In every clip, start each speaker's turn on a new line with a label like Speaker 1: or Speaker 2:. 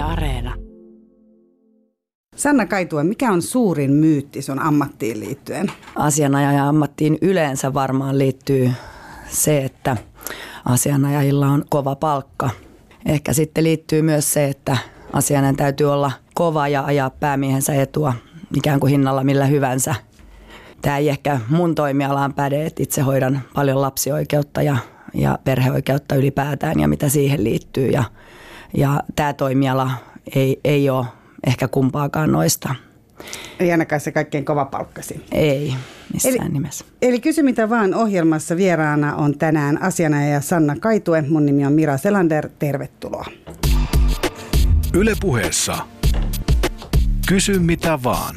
Speaker 1: Yle Areena.
Speaker 2: Sanna Kaitue, mikä on suurin myytti sun ammattiin liittyen?
Speaker 3: Asianajajan ammattiin yleensä varmaan liittyy se, että asianajajilla on kova palkka. Ehkä sitten liittyy myös se, että asianajan täytyy olla kova ja ajaa päämiehensä etua ikään kuin hinnalla millä hyvänsä. Tämä ei ehkä mun toimialaan päde, että itse hoidan paljon lapsioikeutta ja, ja perheoikeutta ylipäätään ja mitä siihen liittyy. Ja, ja tämä toimiala ei, ei ole ehkä kumpaakaan noista.
Speaker 2: Ei ainakaan se kaikkein kova palkkasi.
Speaker 3: Ei, missään
Speaker 2: eli,
Speaker 3: nimessä.
Speaker 2: Eli kysy mitä vaan ohjelmassa vieraana on tänään asianajaja Sanna Kaitue. Mun nimi on Mira Selander. Tervetuloa.
Speaker 4: Yle puheessa. Kysy mitä vaan.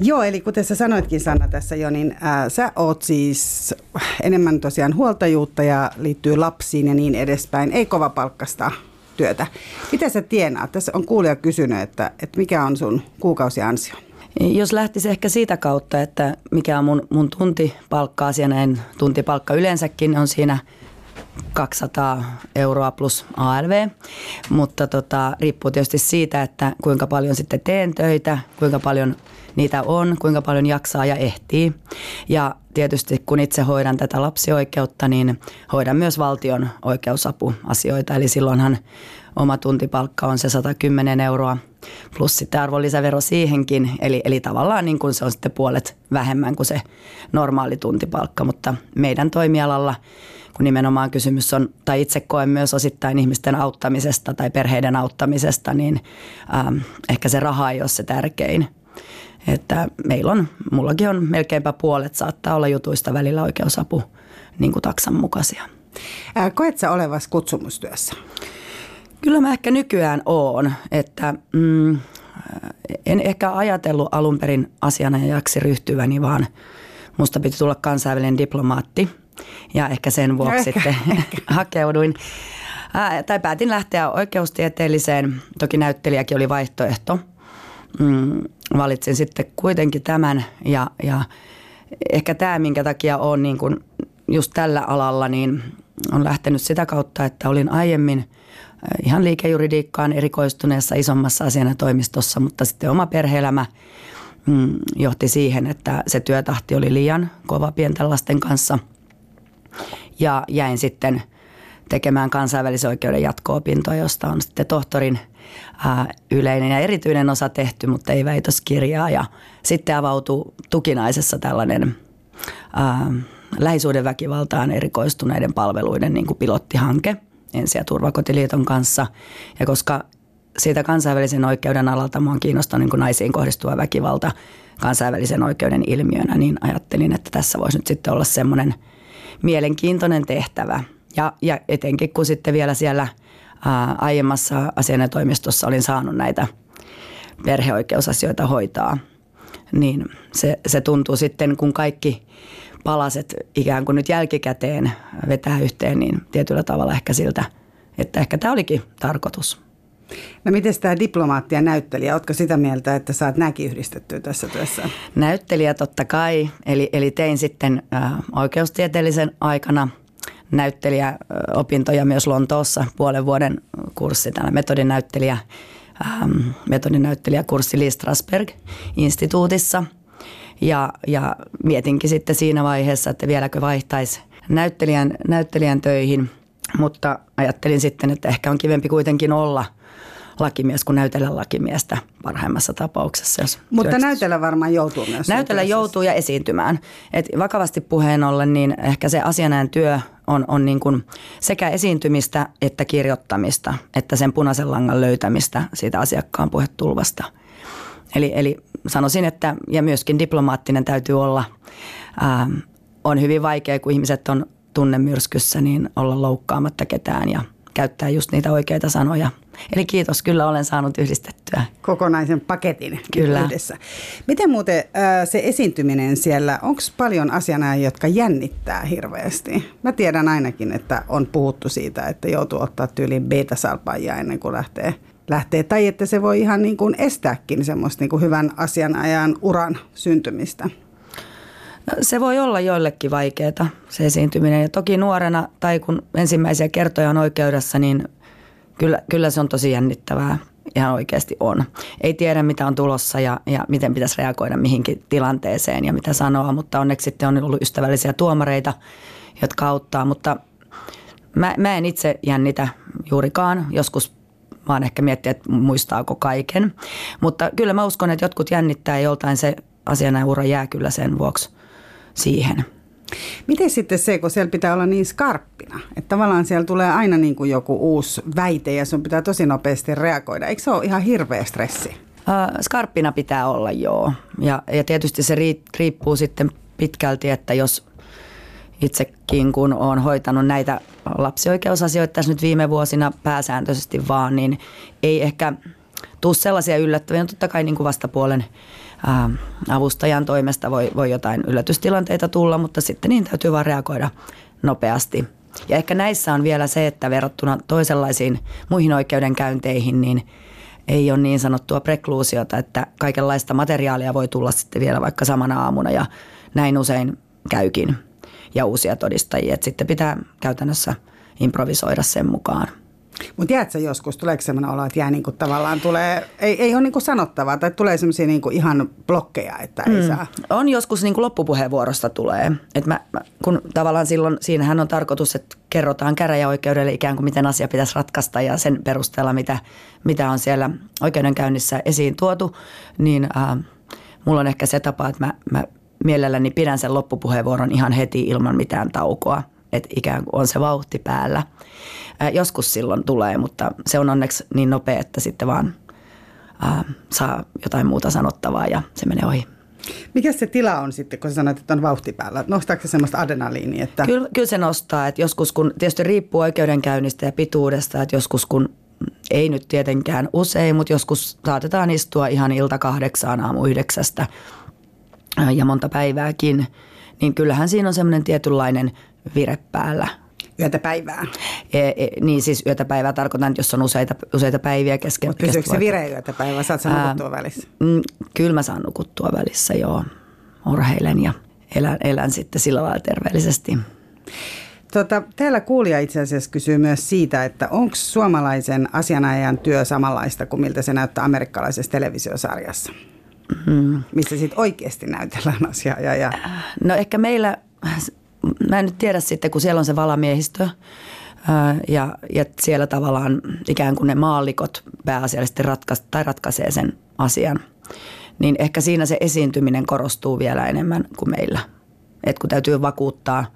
Speaker 2: Joo, eli kuten sä sanoitkin Sanna tässä jo, niin ää, sä oot siis enemmän tosiaan huoltajuutta ja liittyy lapsiin ja niin edespäin. Ei kova palkkasta työtä. Mitä sä tienaat? Tässä on kuulija kysynyt, että, että mikä on sun kuukausiansio?
Speaker 3: Jos lähtisi ehkä siitä kautta, että mikä on mun, mun tuntipalkka asianajan tuntipalkka yleensäkin on siinä 200 euroa plus ALV, mutta tota, riippuu tietysti siitä, että kuinka paljon sitten teen töitä, kuinka paljon niitä on, kuinka paljon jaksaa ja ehtii. Ja tietysti kun itse hoidan tätä lapsioikeutta, niin hoidan myös valtion oikeusapuasioita. Eli silloinhan oma tuntipalkka on se 110 euroa plus sitten arvonlisävero siihenkin. Eli, eli tavallaan niin kuin se on sitten puolet vähemmän kuin se normaali tuntipalkka, mutta meidän toimialalla kun nimenomaan kysymys on, tai itse koen myös osittain ihmisten auttamisesta tai perheiden auttamisesta, niin ähm, ehkä se raha ei ole se tärkein. Että meillä on, mullakin on melkeinpä puolet saattaa olla jutuista välillä oikeusapu niin kuin taksan mukaisia.
Speaker 2: Ää, koet sä olevas kutsumustyössä?
Speaker 3: Kyllä mä ehkä nykyään oon, että mm, en ehkä ajatellut alun perin asianajajaksi ryhtyväni, vaan musta piti tulla kansainvälinen diplomaatti ja ehkä sen vuoksi no ehkä, sitten ehkä. hakeuduin. Ää, tai päätin lähteä oikeustieteelliseen, toki näyttelijäkin oli vaihtoehto. Mm, valitsin sitten kuitenkin tämän ja, ja ehkä tämä, minkä takia olen niin kuin just tällä alalla, niin on lähtenyt sitä kautta, että olin aiemmin – ihan liikejuridiikkaan erikoistuneessa isommassa asianatoimistossa, mutta sitten oma perheelämä mm, johti siihen, että se työtahti oli liian kova pienten lasten kanssa. Ja jäin sitten tekemään kansainvälisen oikeuden jatko-opintoa, josta on sitten tohtorin yleinen ja erityinen osa tehty, mutta ei väitöskirjaa. Ja sitten avautui tukinaisessa tällainen ää, lähisuudenväkivaltaan erikoistuneiden palveluiden niin kuin pilottihanke – ensi- ja turvakotiliiton kanssa. Ja koska siitä kansainvälisen oikeuden alalta mua kiinnostaa niin naisiin kohdistuva väkivalta kansainvälisen oikeuden ilmiönä, niin ajattelin, että tässä voisi nyt sitten olla semmoinen mielenkiintoinen tehtävä. Ja, ja etenkin kun sitten vielä siellä ää, aiemmassa asianajotoimistossa olin saanut näitä perheoikeusasioita hoitaa, niin se, se tuntuu sitten, kun kaikki palaset ikään kuin nyt jälkikäteen vetää yhteen, niin tietyllä tavalla ehkä siltä, että ehkä tämä olikin tarkoitus.
Speaker 2: No miten tämä diplomaatti ja näyttelijä, oletko sitä mieltä, että saat nämäkin yhdistettyä tässä työssä?
Speaker 3: Näyttelijä totta kai, eli, eli tein sitten äh, oikeustieteellisen aikana näyttelijäopintoja myös Lontoossa, puolen vuoden kurssi, täällä metodinäyttelijä, ähm, metodinäyttelijäkurssi Lee Strasberg-instituutissa – ja, ja mietinkin sitten siinä vaiheessa, että vieläkö vaihtaisi näyttelijän, näyttelijän töihin, mutta ajattelin sitten, että ehkä on kivempi kuitenkin olla lakimies kuin näytellä lakimiestä parhaimmassa tapauksessa. Jos
Speaker 2: Mutta näytellä varmaan joutuu myös.
Speaker 3: Näytellä joutuu ja esiintymään. Et vakavasti puheen ollen, niin ehkä se asianajan työ on, on niin kuin sekä esiintymistä että kirjoittamista, että sen punaisen langan löytämistä siitä asiakkaan puhetulvasta – Eli, eli sanoisin, että ja myöskin diplomaattinen täytyy olla. Ää, ähm, on hyvin vaikea, kun ihmiset on tunnemyrskyssä, niin olla loukkaamatta ketään ja käyttää just niitä oikeita sanoja. Eli kiitos, kyllä olen saanut yhdistettyä.
Speaker 2: Kokonaisen paketin
Speaker 3: kyllä.
Speaker 2: yhdessä. Miten muuten äh, se esiintyminen siellä, onko paljon asianajia, jotka jännittää hirveästi? Mä tiedän ainakin, että on puhuttu siitä, että joutuu ottaa tyyliin beta-salpaajia ennen kuin lähtee lähtee. Tai että se voi ihan niin kuin estääkin semmoista niin kuin hyvän asianajan uran syntymistä.
Speaker 3: Se voi olla joillekin vaikeaa se esiintyminen ja toki nuorena tai kun ensimmäisiä kertoja on oikeudessa, niin kyllä, kyllä se on tosi jännittävää. Ihan oikeasti on. Ei tiedä mitä on tulossa ja, ja miten pitäisi reagoida mihinkin tilanteeseen ja mitä sanoa, mutta onneksi sitten on ollut ystävällisiä tuomareita, jotka auttaa. Mutta mä, mä en itse jännitä juurikaan. Joskus vaan ehkä miettiä, että muistaako kaiken. Mutta kyllä mä uskon, että jotkut jännittää joltain se asianajaura jää kyllä sen vuoksi siihen.
Speaker 2: Miten sitten se, kun siellä pitää olla niin skarppina, että tavallaan siellä tulee aina niin kuin joku uusi väite ja sun pitää tosi nopeasti reagoida. Eikö se ole ihan hirveä stressi?
Speaker 3: Skarppina pitää olla, joo. Ja, ja tietysti se riippuu sitten pitkälti, että jos itsekin kun olen hoitanut näitä lapsioikeusasioita tässä nyt viime vuosina pääsääntöisesti vaan, niin ei ehkä tule sellaisia yllättäviä. No totta kai niin kuin vastapuolen avustajan toimesta voi, voi jotain yllätystilanteita tulla, mutta sitten niin täytyy vaan reagoida nopeasti. Ja ehkä näissä on vielä se, että verrattuna toisenlaisiin muihin oikeudenkäynteihin, niin ei ole niin sanottua prekluusiota, että kaikenlaista materiaalia voi tulla sitten vielä vaikka samana aamuna ja näin usein käykin ja uusia todistajia. Että sitten pitää käytännössä improvisoida sen mukaan.
Speaker 2: Mutta jäätkö joskus, tuleeko sellainen olo, että jää niinku tavallaan tulee, ei, ei ole niinku sanottavaa tai tulee sellaisia niinku ihan blokkeja, että ei mm. saa?
Speaker 3: On joskus niinku loppupuheenvuorosta tulee. Et mä, mä, kun tavallaan silloin, siinähän on tarkoitus, että kerrotaan käräjäoikeudelle ikään kuin miten asia pitäisi ratkaista ja sen perusteella, mitä, mitä on siellä oikeudenkäynnissä esiin tuotu, niin äh, mulla on ehkä se tapa, että mä, mä mielelläni pidän sen loppupuheenvuoron ihan heti ilman mitään taukoa, että ikään kuin on se vauhti päällä. Joskus silloin tulee, mutta se on onneksi niin nopea, että sitten vaan ää, saa jotain muuta sanottavaa ja se menee ohi.
Speaker 2: Mikä se tila on sitten, kun sä sanoit, että on vauhti päällä? Nostaako se semmoista adrenaliinia? Että...
Speaker 3: Kyllä, kyllä se nostaa. Että joskus kun, tietysti riippuu oikeudenkäynnistä ja pituudesta, että joskus kun ei nyt tietenkään usein, mutta joskus saatetaan istua ihan ilta kahdeksaan aamu yhdeksästä ja monta päivääkin, niin kyllähän siinä on semmoinen tietynlainen vire päällä.
Speaker 2: Yötä päivää?
Speaker 3: E, e, niin siis yötä päivää tarkoitan, että jos on useita, useita päiviä kesken.
Speaker 2: Mutta pysyykö se vire yötä päivää? Saat sä nukuttua välissä? Mm,
Speaker 3: kyllä mä saan nukuttua välissä, joo. Urheilen ja elän, elän sitten sillä lailla terveellisesti.
Speaker 2: Tota, täällä kuulija itse asiassa kysyy myös siitä, että onko suomalaisen asianajajan työ samanlaista kuin miltä se näyttää amerikkalaisessa televisiosarjassa? Mm. Missä sitten oikeasti näytellään asiaa. Ja, ja.
Speaker 3: No ehkä meillä, mä en nyt tiedä sitten, kun siellä on se valamiehistö ja, ja siellä tavallaan ikään kuin ne maallikot pääasiallisesti ratkaise, tai ratkaisee sen asian, niin ehkä siinä se esiintyminen korostuu vielä enemmän kuin meillä. Et kun täytyy vakuuttaa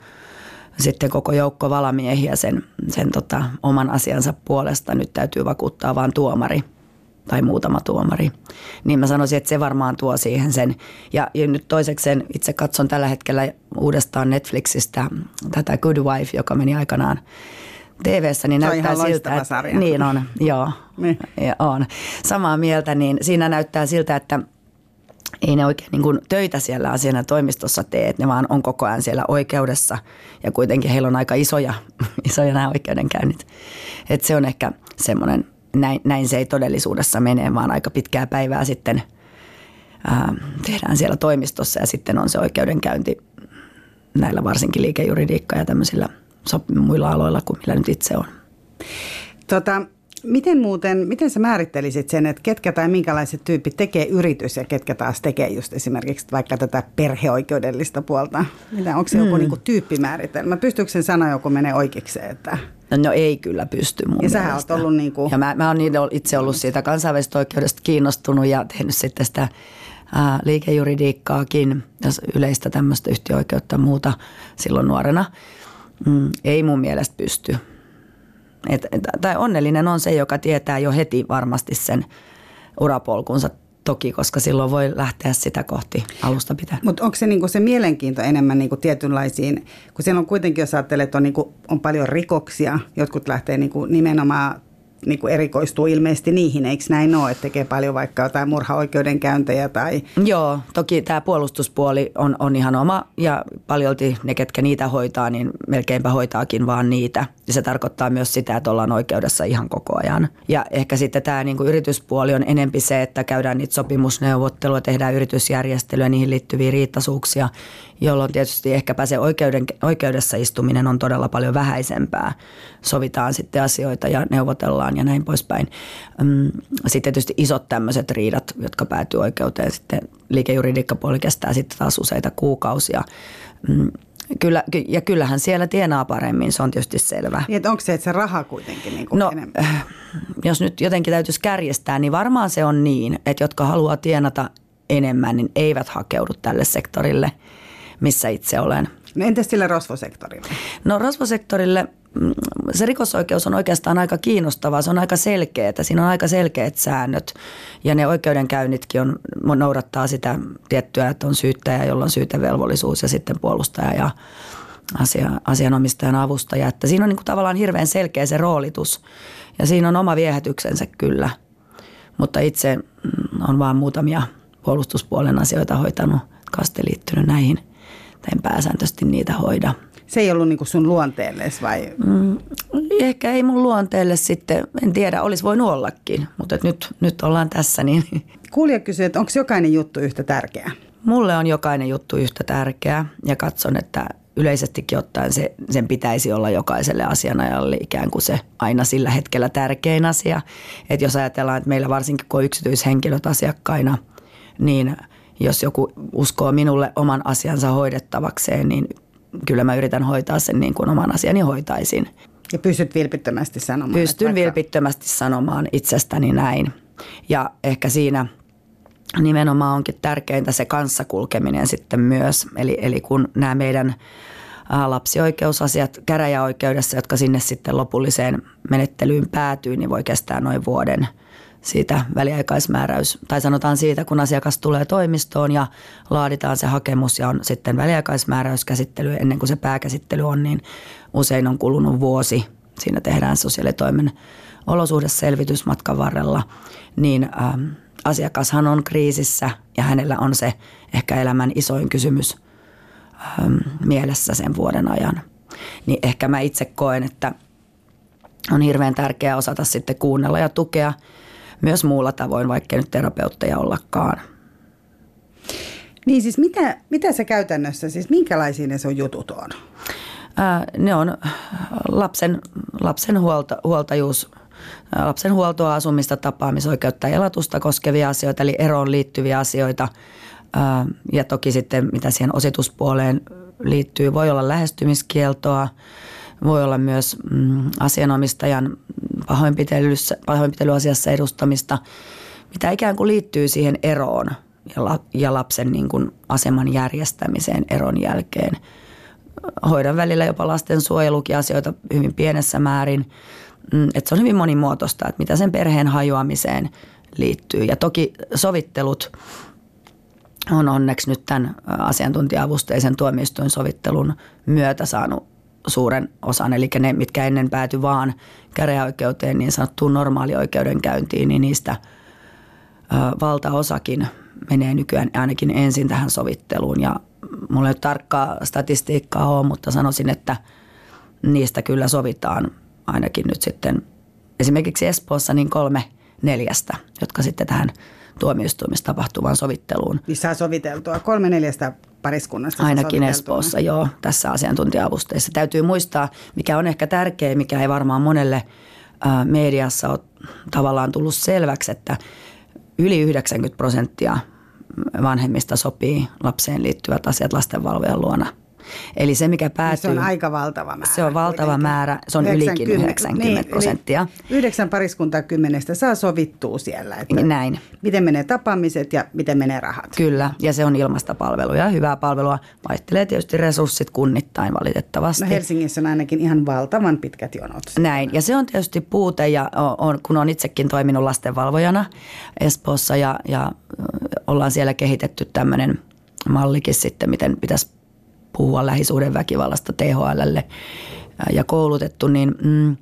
Speaker 3: sitten koko joukko valamiehiä sen, sen tota, oman asiansa puolesta, nyt täytyy vakuuttaa vain tuomari – tai muutama tuomari. Niin mä sanoisin, että se varmaan tuo siihen sen. Ja, ja nyt toisekseen itse katson tällä hetkellä uudestaan Netflixistä tätä Good Wife, joka meni aikanaan TV-ssä, niin näyttää siltä, että,
Speaker 2: sarja.
Speaker 3: niin on, joo, niin. ja on. Samaa mieltä, niin siinä näyttää siltä, että ei ne oikein niin kuin töitä siellä asiana toimistossa tee, että ne vaan on koko ajan siellä oikeudessa ja kuitenkin heillä on aika isoja, isoja nämä oikeudenkäynnit. Että se on ehkä semmoinen näin, näin se ei todellisuudessa mene, vaan aika pitkää päivää sitten ää, tehdään siellä toimistossa ja sitten on se oikeudenkäynti näillä varsinkin liikejuridiikka ja tämmöisillä muilla aloilla kuin millä nyt itse on.
Speaker 2: Tota, miten muuten, miten sä määrittelisit sen, että ketkä tai minkälaiset tyypit tekee yritys ja ketkä taas tekee just esimerkiksi vaikka tätä perheoikeudellista puolta? Mitä, onko se joku niin kuin tyyppimääritelmä? Pystyykö sen sanoa joku menee oikeikseen, että –
Speaker 3: No, no ei kyllä pysty mun
Speaker 2: Ja sä oot ollut niin kuin...
Speaker 3: Ja mä, mä oon itse ollut siitä kansainvälisestä oikeudesta kiinnostunut ja tehnyt sitten sitä ää, liikejuridiikkaakin yleistä tämmöistä yhtiöoikeutta ja muuta silloin nuorena. Mm, ei mun mielestä pysty. Et, tai onnellinen on se, joka tietää jo heti varmasti sen urapolkunsa toki, koska silloin voi lähteä sitä kohti alusta pitää.
Speaker 2: Mutta onko se niinku se mielenkiinto enemmän niinku tietynlaisiin, kun siellä on kuitenkin, jos ajattelee, että on, niinku, on paljon rikoksia, jotkut lähtee niinku nimenomaan niin kuin erikoistuu ilmeisesti niihin, eikö näin ole, että tekee paljon vaikka jotain murhaoikeudenkäyntejä tai...
Speaker 3: Joo, toki tämä puolustuspuoli on, on ihan oma ja paljolti ne, ketkä niitä hoitaa, niin melkeinpä hoitaakin vaan niitä. Ja se tarkoittaa myös sitä, että ollaan oikeudessa ihan koko ajan. Ja ehkä sitten tämä niin kuin yrityspuoli on enempi se, että käydään niitä sopimusneuvotteluja, tehdään yritysjärjestelyä, niihin liittyviä riittasuuksia jolloin tietysti ehkäpä se oikeuden, oikeudessa istuminen on todella paljon vähäisempää. Sovitaan sitten asioita ja neuvotellaan ja näin poispäin. Mm, sitten tietysti isot tämmöiset riidat, jotka päätyy oikeuteen, sitten liikejuridiikkapuoli kestää sitten taas useita kuukausia. Mm, Kyllä, ja kyllähän siellä tienaa paremmin, se on tietysti selvä.
Speaker 2: Niin, onko se, että se raha kuitenkin niin kuin no, enemmän? Äh,
Speaker 3: jos nyt jotenkin täytyisi kärjestää, niin varmaan se on niin, että jotka haluaa tienata enemmän, niin eivät hakeudu tälle sektorille, missä itse olen.
Speaker 2: No entäs sille rosvosektorille?
Speaker 3: No rosvosektorille mm, se rikosoikeus on oikeastaan aika kiinnostavaa, se on aika selkeää, siinä on aika selkeät säännöt ja ne oikeudenkäynnitkin on, noudattaa sitä tiettyä, että on syyttäjä, jolla on syytevelvollisuus ja sitten puolustaja ja asia, asianomistajan avustaja. Että siinä on niin kuin tavallaan hirveän selkeä se roolitus ja siinä on oma viehätyksensä kyllä, mutta itse mm, on vaan muutamia puolustuspuolen asioita hoitanut, kaste liittynyt näihin, en pääsääntöisesti niitä hoida.
Speaker 2: Se ei ollut niin sun luonteelle vai? Mm,
Speaker 3: ehkä ei mun luonteelle sitten, en tiedä, olisi voinut ollakin, mutta nyt, nyt ollaan tässä. Niin.
Speaker 2: Kuulija kysyy, että onko jokainen juttu yhtä tärkeä?
Speaker 3: Mulle on jokainen juttu yhtä tärkeä ja katson, että yleisestikin ottaen se, sen pitäisi olla jokaiselle asianajalle ikään kuin se aina sillä hetkellä tärkein asia. Että jos ajatellaan, että meillä varsinkin kun on yksityishenkilöt asiakkaina, niin jos joku uskoo minulle oman asiansa hoidettavakseen, niin kyllä mä yritän hoitaa sen niin kuin oman asiani hoitaisin.
Speaker 2: Ja pystyt vilpittömästi sanomaan?
Speaker 3: Pystyn vaikka... vilpittömästi sanomaan itsestäni näin. Ja ehkä siinä nimenomaan onkin tärkeintä se kanssakulkeminen sitten myös. Eli, eli kun nämä meidän lapsioikeusasiat käräjäoikeudessa, jotka sinne sitten lopulliseen menettelyyn päätyy, niin voi kestää noin vuoden – siitä väliaikaismääräys, tai sanotaan siitä, kun asiakas tulee toimistoon ja laaditaan se hakemus ja on sitten väliaikaismääräyskäsittely ennen kuin se pääkäsittely on, niin usein on kulunut vuosi. Siinä tehdään sosiaalitoimen olosuhdeselvitys matkan varrella, niin ähm, asiakashan on kriisissä ja hänellä on se ehkä elämän isoin kysymys ähm, mielessä sen vuoden ajan. Niin ehkä mä itse koen, että on hirveän tärkeää osata sitten kuunnella ja tukea – myös muulla tavoin, vaikka nyt terapeutteja ollakaan.
Speaker 2: Niin siis mitä, mitä se käytännössä, siis minkälaisia ne sun jutut on?
Speaker 3: Ää, ne on lapsen, lapsen huolta, huoltajuus, lapsen huoltoa, asumista, tapaamisoikeutta ja elatusta koskevia asioita, eli eroon liittyviä asioita. Ää, ja toki sitten mitä siihen osituspuoleen liittyy, voi olla lähestymiskieltoa, voi olla myös mm, asianomistajan pahoinpitelyasiassa edustamista, mitä ikään kuin liittyy siihen eroon ja, la, ja lapsen niin kuin aseman järjestämiseen eron jälkeen. Hoidan välillä jopa lastensuojelukin asioita hyvin pienessä määrin. Mm, että se on hyvin monimuotoista, että mitä sen perheen hajoamiseen liittyy. Ja toki sovittelut on onneksi nyt tämän asiantuntija-avusteisen tuomioistuin sovittelun myötä saanut suuren osan, eli ne, mitkä ennen pääty vaan käräjäoikeuteen niin sanottuun normaalioikeudenkäyntiin, niin niistä valtaosakin menee nykyään ainakin ensin tähän sovitteluun. Ja mulla ei ole tarkkaa statistiikkaa ole, mutta sanoisin, että niistä kyllä sovitaan ainakin nyt sitten esimerkiksi Espoossa niin kolme neljästä, jotka sitten tähän tuomioistuimessa tapahtuvaan sovitteluun.
Speaker 2: Niin saa soviteltua kolme neljästä pariskunnasta.
Speaker 3: Ainakin Espoossa, joo, tässä asiantuntija-avusteessa. Täytyy muistaa, mikä on ehkä tärkeä, mikä ei varmaan monelle ä, mediassa ole tavallaan tullut selväksi, että yli 90 prosenttia vanhemmista sopii lapseen liittyvät asiat lastenvalvojan luona – Eli se, mikä päätyy...
Speaker 2: Se on aika valtava määrä.
Speaker 3: Se on valtava kuitenkin. määrä, se on 90, ylikin 90 niin, prosenttia.
Speaker 2: Yhdeksän pariskuntaa kymmenestä saa sovittua siellä. Että
Speaker 3: Näin.
Speaker 2: Miten menee tapaamiset ja miten menee rahat.
Speaker 3: Kyllä, ja se on ilmasta palvelua. Hyvää palvelua vaihtelee tietysti resurssit kunnittain valitettavasti.
Speaker 2: No Helsingissä on ainakin ihan valtavan pitkät jonot.
Speaker 3: Näin, ja se on tietysti puute, ja on, kun on itsekin toiminut lastenvalvojana Espoossa, ja, ja ollaan siellä kehitetty tämmöinen mallikin sitten, miten pitäisi puhua lähisuhdeväkivallasta THLlle ja koulutettu, niin mm,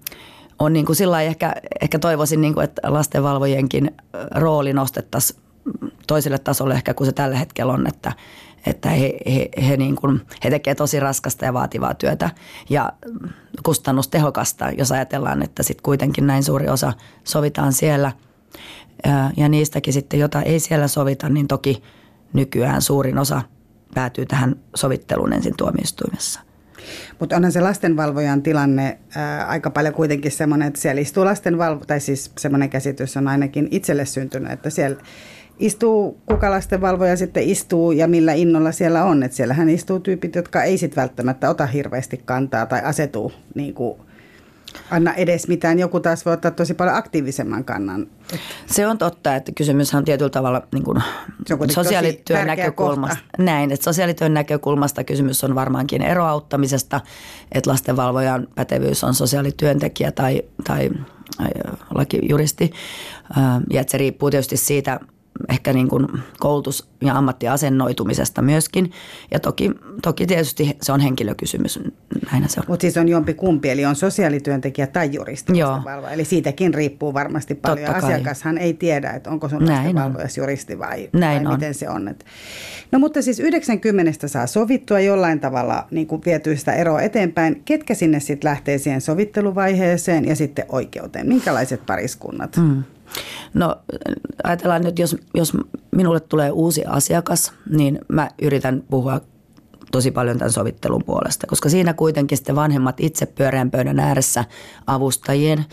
Speaker 3: on niin kuin sillä ehkä, ehkä toivoisin, niin kuin, että lastenvalvojienkin rooli nostettaisiin toiselle tasolle ehkä kuin se tällä hetkellä on, että, että he, he, he, niin kuin, he tekevät tosi raskasta ja vaativaa työtä ja kustannustehokasta, jos ajatellaan, että sitten kuitenkin näin suuri osa sovitaan siellä. Ja, ja niistäkin sitten, jota ei siellä sovita, niin toki nykyään suurin osa – päätyy tähän sovitteluun ensin tuomioistuimessa.
Speaker 2: Mutta onhan se lastenvalvojan tilanne ää, aika paljon kuitenkin semmoinen, että siellä istuu lastenvalvo, tai siis semmoinen käsitys on ainakin itselle syntynyt, että siellä istuu, kuka lastenvalvoja sitten istuu ja millä innolla siellä on. Että siellähän istuu tyypit, jotka ei sitten välttämättä ota hirveästi kantaa tai asetuu niin kuin anna edes mitään. Joku taas voi ottaa tosi paljon aktiivisemman kannan.
Speaker 3: Se on totta, että kysymys on tietyllä tavalla niin kuin sosiaalityön näkökulmasta. Kohta. Näin, että sosiaalityön näkökulmasta kysymys on varmaankin eroauttamisesta, että lastenvalvojan pätevyys on sosiaalityöntekijä tai, tai lakijuristi. Ja että se riippuu tietysti siitä, ehkä niin kuin koulutus- ja ammattiasennoitumisesta myöskin. Ja toki, toki tietysti se on henkilökysymys, näin se on.
Speaker 2: Mutta siis on jompi kumpi, eli on sosiaalityöntekijä tai juristi Joo. Eli siitäkin riippuu varmasti paljon. Totta Asiakashan ei tiedä, että onko sun lastenvalvojas juristi vai, näin vai on. miten se on. No mutta siis 90 saa sovittua jollain tavalla niin kuin vietyä sitä eroa eteenpäin. Ketkä sinne sitten lähtee siihen sovitteluvaiheeseen ja sitten oikeuteen? Minkälaiset pariskunnat? Mm.
Speaker 3: No ajatellaan nyt, jos, jos minulle tulee uusi asiakas, niin mä yritän puhua tosi paljon tämän sovittelun puolesta, koska siinä kuitenkin sitten vanhemmat itse pyöreän pöydän ääressä avustajien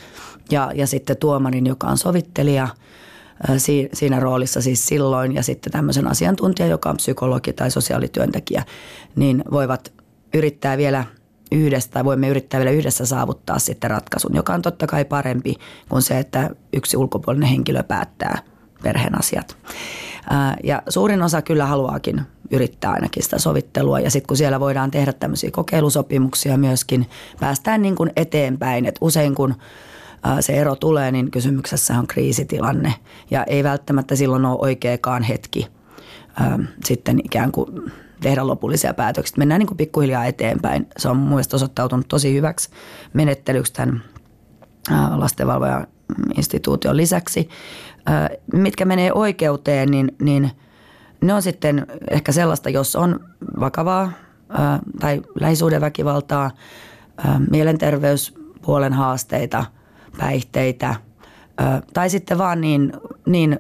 Speaker 3: ja, ja sitten tuomarin, joka on sovittelija siinä roolissa siis silloin ja sitten tämmöisen asiantuntija, joka on psykologi tai sosiaalityöntekijä, niin voivat yrittää vielä – yhdessä tai voimme yrittää vielä yhdessä saavuttaa sitten ratkaisun, joka on totta kai parempi kuin se, että yksi ulkopuolinen henkilö päättää perheen asiat. Ja suurin osa kyllä haluaakin yrittää ainakin sitä sovittelua. Ja sitten kun siellä voidaan tehdä tämmöisiä kokeilusopimuksia myöskin, päästään niin kuin eteenpäin, että usein kun se ero tulee, niin kysymyksessä on kriisitilanne. Ja ei välttämättä silloin ole oikeakaan hetki sitten ikään kuin tehdä lopullisia päätöksiä. Mennään niin kuin pikkuhiljaa eteenpäin. Se on mun osoittautunut tosi hyväksi menettelyksi tämän lastenvalvojan instituution lisäksi. Mitkä menee oikeuteen, niin, niin ne on sitten ehkä sellaista, jos on vakavaa tai lähisuhdeväkivaltaa, mielenterveyspuolen haasteita, päihteitä tai sitten vaan niin, niin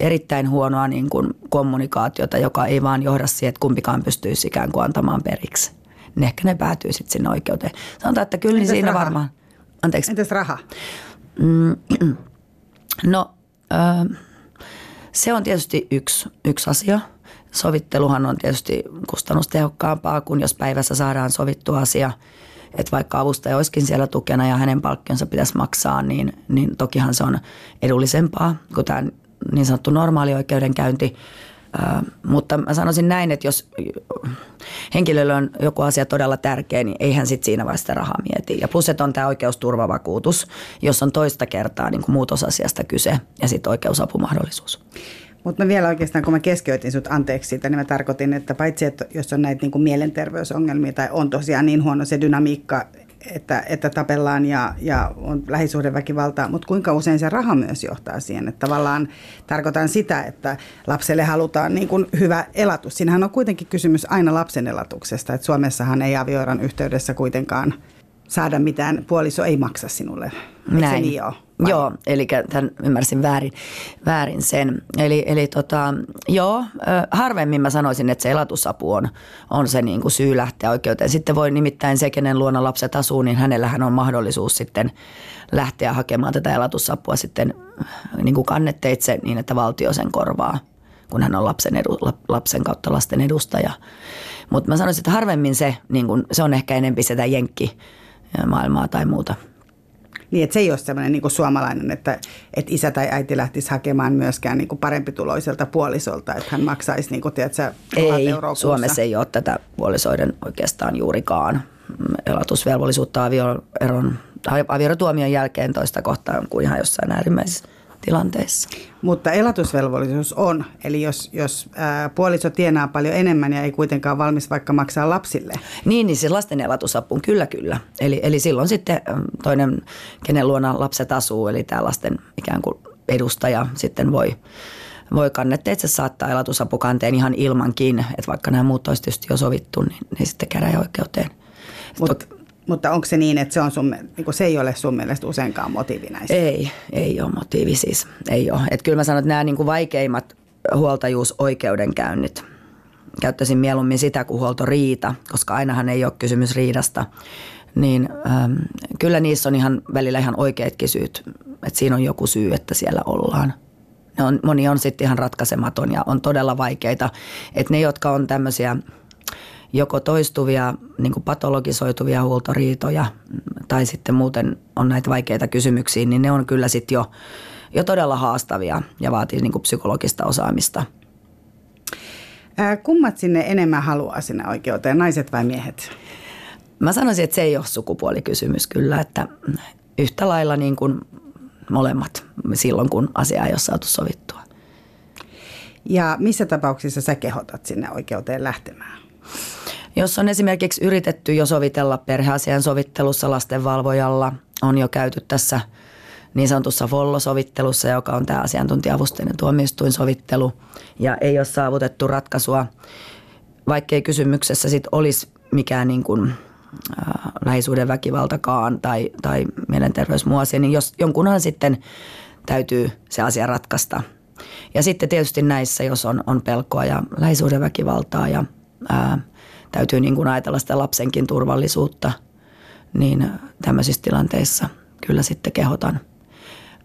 Speaker 3: erittäin huonoa niin kuin kommunikaatiota, joka ei vaan johda siihen, että kumpikaan pystyisi ikään kuin antamaan periksi. Niin ehkä ne päätyy sitten sinne oikeuteen. Sanotaan, että kyllä niin siinä raha? varmaan...
Speaker 2: Anteeksi. Entäs raha?
Speaker 3: Mm, no, se on tietysti yksi, yksi asia. Sovitteluhan on tietysti kustannustehokkaampaa kuin jos päivässä saadaan sovittu asia. Että vaikka avustaja olisikin siellä tukena ja hänen palkkionsa pitäisi maksaa, niin, niin tokihan se on edullisempaa kuin tämä niin sanottu normaali oikeudenkäynti. mutta mä sanoisin näin, että jos henkilölle on joku asia todella tärkeä, niin eihän sit siinä vaiheessa rahaa mieti. Ja plus, että on tämä oikeusturvavakuutus, jos on toista kertaa niin kuin muutosasiasta kyse ja sitten oikeusapumahdollisuus.
Speaker 2: Mutta vielä oikeastaan, kun mä keskeytin sut anteeksi siitä, niin mä tarkoitin, että paitsi, että jos on näitä niin kuin mielenterveysongelmia tai on tosiaan niin huono se dynamiikka että, että tapellaan ja, ja on lähisuhdeväkivaltaa, mutta kuinka usein se raha myös johtaa siihen, että tavallaan tarkoitan sitä, että lapselle halutaan niin kuin hyvä elatus. Siinähän on kuitenkin kysymys aina lapsen elatuksesta, että Suomessahan ei avioeron yhteydessä kuitenkaan saada mitään, puoliso ei maksa sinulle. Eikö
Speaker 3: Näin. se niin ole? Vai? Joo, eli tämän ymmärsin väärin, väärin sen. Eli, eli tota, joo, harvemmin mä sanoisin, että se elatusapu on, on se niin kuin syy lähteä oikeuteen. Sitten voi nimittäin se, kenen luona lapset asuu, niin hänellähän on mahdollisuus sitten lähteä hakemaan tätä elatusapua sitten niin kuin kannetteitse niin, että valtio sen korvaa kun hän on lapsen, edu, lapsen kautta lasten edustaja. Mutta mä sanoisin, että harvemmin se, niin kun, se on ehkä enempi sitä jenkki maailmaa tai muuta –
Speaker 2: niin, että se ei ole sellainen niin kuin suomalainen, että, että isä tai äiti lähtisi hakemaan myöskään niin kuin parempituloiselta puolisolta, että hän maksaisi niin kuin, tiedätkö,
Speaker 3: Ei, Suomessa ei ole tätä puolisoiden oikeastaan juurikaan. Elatusvelvollisuutta avioeron, avioerotuomion jälkeen toista kohtaan kuin ihan jossain äärimmäisessä tilanteessa.
Speaker 2: Mutta elatusvelvollisuus on, eli jos, jos ää, puoliso tienaa paljon enemmän ja ei kuitenkaan valmis vaikka maksaa lapsille.
Speaker 3: Niin, niin siis lasten elatusapuun kyllä kyllä. Eli, eli silloin sitten toinen, kenen luona lapset asuu, eli tämä lasten ikään kuin edustaja sitten voi, voi kannetteitse saattaa elatusapukanteen ihan ilmankin, että vaikka nämä muut olisi tietysti jo sovittu, niin, niin sitten käräjäoikeuteen.
Speaker 2: Mutta mutta onko se niin, että se, on sun, niin se ei ole sun mielestä useinkaan motiivi näissä?
Speaker 3: Ei, ei ole motiivi siis. Ei ole. Et kyllä mä sanon, että nämä niin kuin vaikeimmat huoltajuusoikeudenkäynnit. Käyttäisin mieluummin sitä kuin huoltoriita, koska ainahan ei ole kysymys riidasta. Niin ähm, kyllä niissä on ihan välillä ihan oikeatkin syyt, että siinä on joku syy, että siellä ollaan. Ne on, moni on sitten ihan ratkaisematon ja on todella vaikeita. Että ne, jotka on tämmöisiä joko toistuvia niin kuin patologisoituvia huoltoriitoja tai sitten muuten on näitä vaikeita kysymyksiä, niin ne on kyllä sitten jo, jo todella haastavia ja vaatii niin kuin psykologista osaamista.
Speaker 2: Ää, kummat sinne enemmän haluaa sinne oikeuteen, naiset vai miehet?
Speaker 3: Mä sanoisin, että se ei ole sukupuolikysymys kyllä, että yhtä lailla niin kuin molemmat silloin, kun asia ei ole saatu sovittua.
Speaker 2: Ja missä tapauksissa sä kehotat sinne oikeuteen lähtemään?
Speaker 3: Jos on esimerkiksi yritetty jo sovitella perheasian sovittelussa lastenvalvojalla, on jo käyty tässä niin sanotussa Follo-sovittelussa, joka on tämä asiantuntija-avusteinen tuomioistuinsovittelu, ja ei ole saavutettu ratkaisua, vaikkei kysymyksessä sit olisi mikään niin kuin, äh, lähisuuden väkivaltakaan tai, tai mielenterveysmuosia, niin jos jonkunhan sitten täytyy se asia ratkaista. Ja sitten tietysti näissä, jos on, on pelkoa ja lähisuuden väkivaltaa ja ää, täytyy niin kuin ajatella sitä lapsenkin turvallisuutta, niin tämmöisissä tilanteissa kyllä sitten kehotan.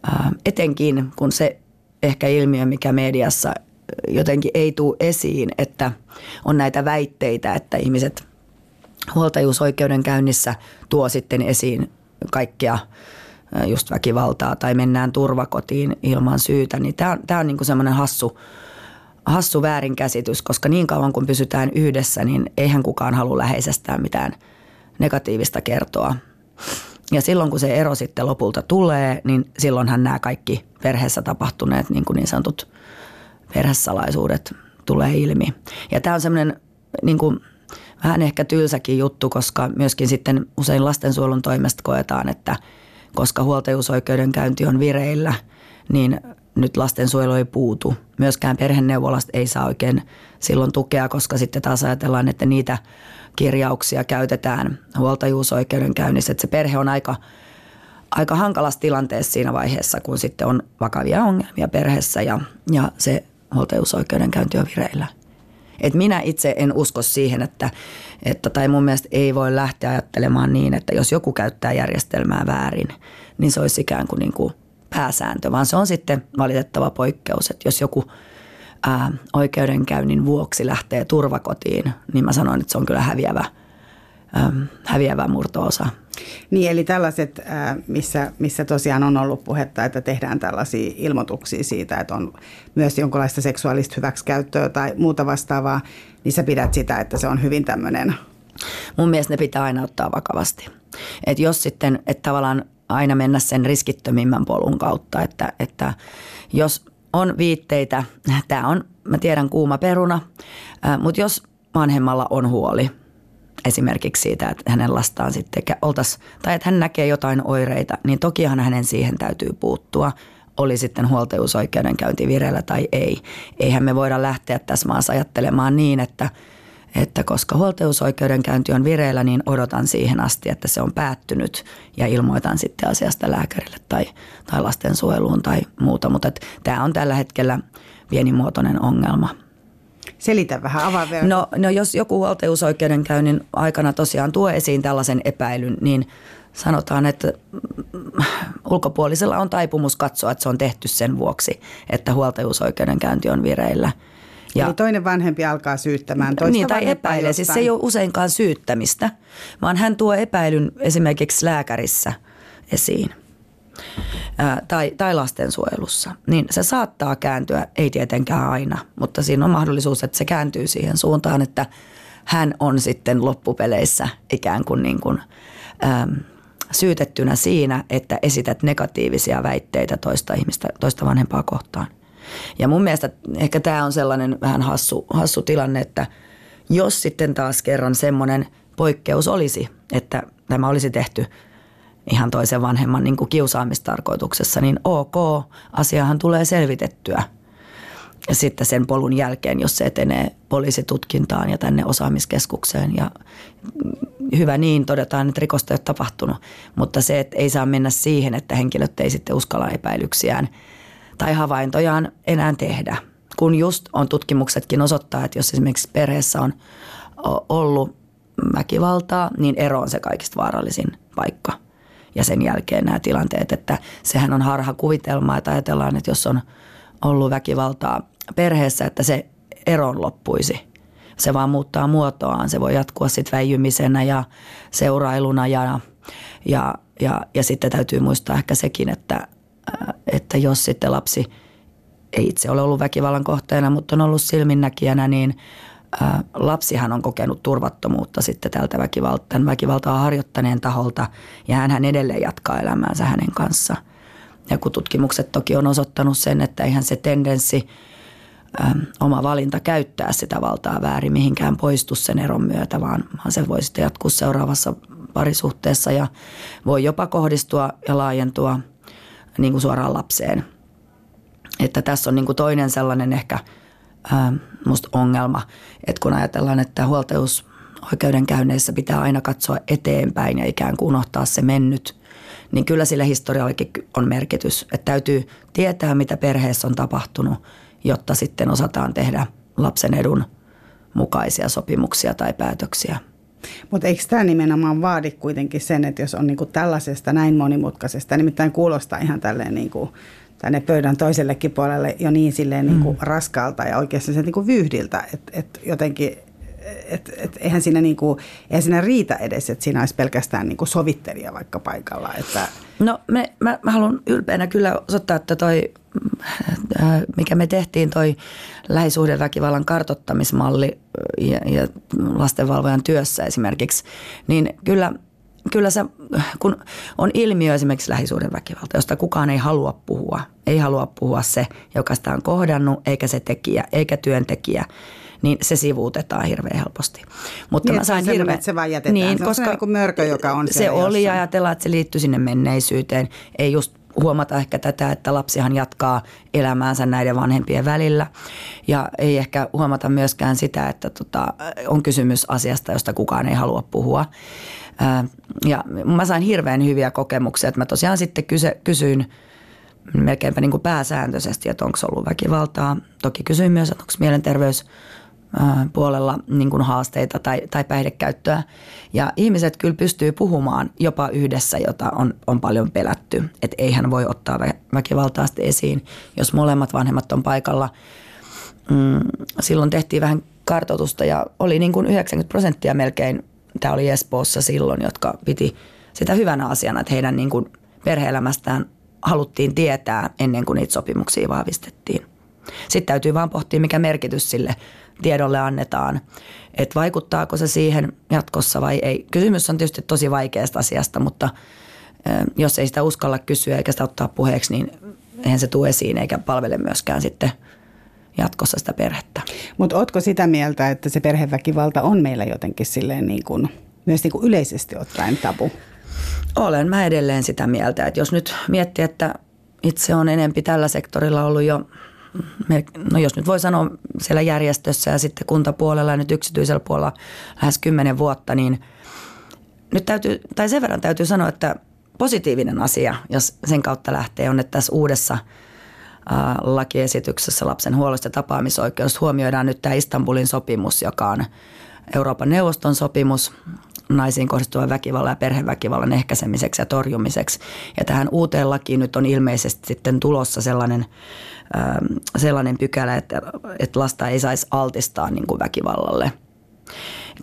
Speaker 3: Ää, etenkin kun se ehkä ilmiö, mikä mediassa jotenkin ei tule esiin, että on näitä väitteitä, että ihmiset huoltajuusoikeudenkäynnissä tuo sitten esiin kaikkia just väkivaltaa tai mennään turvakotiin ilman syytä, niin tämä on, tää on niinku semmoinen hassu, hassu väärinkäsitys, koska niin kauan kun pysytään yhdessä, niin eihän kukaan halua läheisestään mitään negatiivista kertoa. Ja silloin kun se ero sitten lopulta tulee, niin silloinhan nämä kaikki perheessä tapahtuneet niin, kuin niin sanotut perhesalaisuudet tulee ilmi. Ja tämä on semmoinen niin kuin, vähän ehkä tylsäkin juttu, koska myöskin sitten usein lastensuojelun toimesta koetaan, että koska huoltajuusoikeudenkäynti on vireillä, niin nyt lastensuojelu ei puutu. Myöskään perheneuvolasta ei saa oikein silloin tukea, koska sitten taas ajatellaan, että niitä kirjauksia käytetään huoltajuusoikeudenkäynnissä. Että se perhe on aika, aika hankalassa tilanteessa siinä vaiheessa, kun sitten on vakavia ongelmia perheessä ja, ja se huoltajuusoikeudenkäynti on vireillä. Et minä itse en usko siihen, että, että, tai mun mielestä ei voi lähteä ajattelemaan niin, että jos joku käyttää järjestelmää väärin, niin se olisi ikään kuin, niin kuin pääsääntö, vaan se on sitten valitettava poikkeus, että jos joku ää, oikeudenkäynnin vuoksi lähtee turvakotiin, niin mä sanoin, että se on kyllä häviävä, ää, häviävä murtoosa.
Speaker 2: Niin, eli tällaiset, missä, missä tosiaan on ollut puhetta, että tehdään tällaisia ilmoituksia siitä, että on myös jonkinlaista seksuaalista hyväksikäyttöä tai muuta vastaavaa, niin sä pidät sitä, että se on hyvin tämmöinen
Speaker 3: Mun mielestä ne pitää aina ottaa vakavasti. Et jos sitten, että tavallaan aina mennä sen riskittömimmän polun kautta, että, että jos on viitteitä, tämä on, mä tiedän, kuuma peruna, mutta jos vanhemmalla on huoli esimerkiksi siitä, että hänen lastaan sitten oltaisiin, tai että hän näkee jotain oireita, niin tokihan hänen siihen täytyy puuttua oli sitten huoltajuusoikeudenkäynti vireillä tai ei. Eihän me voida lähteä tässä maassa ajattelemaan niin, että – että koska huoltajuusoikeudenkäynti on vireillä, niin odotan siihen asti, että se on päättynyt ja ilmoitan sitten asiasta lääkärille tai, tai lastensuojeluun tai muuta. Mutta tämä on tällä hetkellä pienimuotoinen ongelma.
Speaker 2: Selitä vähän, avaa vielä.
Speaker 3: No, no jos joku huoltajuusoikeudenkäynnin aikana tosiaan tuo esiin tällaisen epäilyn, niin sanotaan, että ulkopuolisella on taipumus katsoa, että se on tehty sen vuoksi, että huoltajuusoikeudenkäynti on vireillä –
Speaker 2: ja, Eli toinen vanhempi alkaa syyttämään toista
Speaker 3: Niin, tai epäilee. Siis se ei ole useinkaan syyttämistä, vaan hän tuo epäilyn esimerkiksi lääkärissä esiin. Ää, tai, tai lastensuojelussa, niin se saattaa kääntyä, ei tietenkään aina, mutta siinä on mahdollisuus, että se kääntyy siihen suuntaan, että hän on sitten loppupeleissä ikään kuin, niin kuin äm, syytettynä siinä, että esität negatiivisia väitteitä toista ihmistä, toista vanhempaa kohtaan. Ja mun mielestä ehkä tämä on sellainen vähän hassu, hassu tilanne, että jos sitten taas kerran semmoinen poikkeus olisi, että tämä olisi tehty ihan toisen vanhemman niin kuin kiusaamistarkoituksessa, niin ok, asiahan tulee selvitettyä. Ja sitten sen polun jälkeen, jos se etenee poliisitutkintaan ja tänne osaamiskeskukseen ja hyvä niin, todetaan, että rikosta ei ole tapahtunut. Mutta se, että ei saa mennä siihen, että henkilöt ei sitten uskalla epäilyksiään – tai havaintojaan enää tehdä, kun just on tutkimuksetkin osoittaa, että jos esimerkiksi perheessä on ollut väkivaltaa, niin ero on se kaikista vaarallisin paikka. Ja sen jälkeen nämä tilanteet, että sehän on harha kuvitelma, että ajatellaan, että jos on ollut väkivaltaa perheessä, että se eron loppuisi. Se vaan muuttaa muotoaan. Se voi jatkua sitten väijymisenä ja seurailuna ja, ja, ja, ja sitten täytyy muistaa ehkä sekin, että, että jos sitten lapsi ei itse ole ollut väkivallan kohteena, mutta on ollut silminnäkijänä, niin lapsihan on kokenut turvattomuutta sitten tältä väkivalta, väkivaltaa harjoittaneen taholta ja hän edelleen jatkaa elämäänsä hänen kanssa. Ja kun tutkimukset toki on osoittanut sen, että eihän se tendenssi oma valinta käyttää sitä valtaa väärin mihinkään poistu sen eron myötä, vaan, se voi sitten jatkuu seuraavassa parisuhteessa ja voi jopa kohdistua ja laajentua niin kuin suoraan lapseen. Että tässä on niin kuin toinen sellainen ehkä – musta ongelma, että kun ajatellaan, että huoltajuus oikeudenkäynneissä pitää aina katsoa eteenpäin ja ikään kuin unohtaa se mennyt, niin kyllä sillä historiallakin on merkitys. Että täytyy tietää, mitä perheessä on tapahtunut, jotta sitten osataan tehdä lapsen edun mukaisia sopimuksia tai päätöksiä.
Speaker 2: Mutta eikö tämä nimenomaan vaadi kuitenkin sen, että jos on niinku tällaisesta näin monimutkaisesta, nimittäin kuulostaa ihan tälleen niinku tänne pöydän toisellekin puolelle jo niin silleen mm. raskaalta ja oikeasti se niin kuin vyyhdiltä, että et jotenkin et, et, eihän, siinä niin kuin, eihän siinä riitä edes, että siinä olisi pelkästään niin kuin sovittelija vaikka paikalla. Että...
Speaker 3: No me, mä, mä haluan ylpeänä kyllä osoittaa, että toi, mikä me tehtiin, toi lähisuhdeväkivallan kartottamismalli ja, ja lastenvalvojan työssä esimerkiksi, niin kyllä – kyllä se, kun on ilmiö esimerkiksi lähisuhdeväkivalta, josta kukaan ei halua puhua. Ei halua puhua se, joka sitä on kohdannut, eikä se tekijä, eikä työntekijä niin se sivuutetaan hirveän helposti.
Speaker 2: Mutta niin, mä sain hirveän... Että se vaan jätetään. Niin, se koska on niin kuin mörkö, joka on
Speaker 3: Se oli ja ajatellaan, että se liittyy sinne menneisyyteen. Ei just huomata ehkä tätä, että lapsihan jatkaa elämäänsä näiden vanhempien välillä. Ja ei ehkä huomata myöskään sitä, että tota, on kysymys asiasta, josta kukaan ei halua puhua. Ja mä sain hirveän hyviä kokemuksia, että mä tosiaan sitten kyse, kysyin melkeinpä niin kuin pääsääntöisesti, että onko ollut väkivaltaa. Toki kysyin myös, että onko mielenterveys puolella niin kuin haasteita tai, tai päihdekäyttöä. Ja ihmiset kyllä pystyy puhumaan jopa yhdessä, jota on, on paljon pelätty. Että eihän voi ottaa väkivaltaa esiin, jos molemmat vanhemmat on paikalla. Mm, silloin tehtiin vähän kartoitusta ja oli niin kuin 90 prosenttia melkein tämä oli Espoossa silloin, jotka piti sitä hyvänä asiana, että heidän niin kuin perhe-elämästään haluttiin tietää ennen kuin niitä sopimuksia vahvistettiin. Sitten täytyy vaan pohtia, mikä merkitys sille tiedolle annetaan, että vaikuttaako se siihen jatkossa vai ei. Kysymys on tietysti tosi vaikeasta asiasta, mutta jos ei sitä uskalla kysyä eikä sitä ottaa puheeksi, niin eihän se tule esiin eikä palvele myöskään sitten – jatkossa sitä perhettä.
Speaker 2: Mutta ootko sitä mieltä, että se perheväkivalta on meillä jotenkin silleen niin kuin, myös niin kuin yleisesti ottaen tabu?
Speaker 3: Olen mä edelleen sitä mieltä, että jos nyt miettii, että itse on enempi tällä sektorilla ollut jo, no jos nyt voi sanoa siellä järjestössä ja sitten kuntapuolella ja nyt yksityisellä puolella lähes kymmenen vuotta, niin nyt täytyy, tai sen verran täytyy sanoa, että positiivinen asia, jos sen kautta lähtee, on, että tässä uudessa – lakiesityksessä lapsen huollosta ja tapaamisoikeus huomioidaan nyt tämä Istanbulin sopimus, joka on Euroopan neuvoston sopimus naisiin kohdistuvan väkivallan ja perheväkivallan ehkäisemiseksi ja torjumiseksi. Ja tähän uuteen lakiin nyt on ilmeisesti sitten tulossa sellainen, sellainen pykälä, että, että lasta ei saisi altistaa niin kuin väkivallalle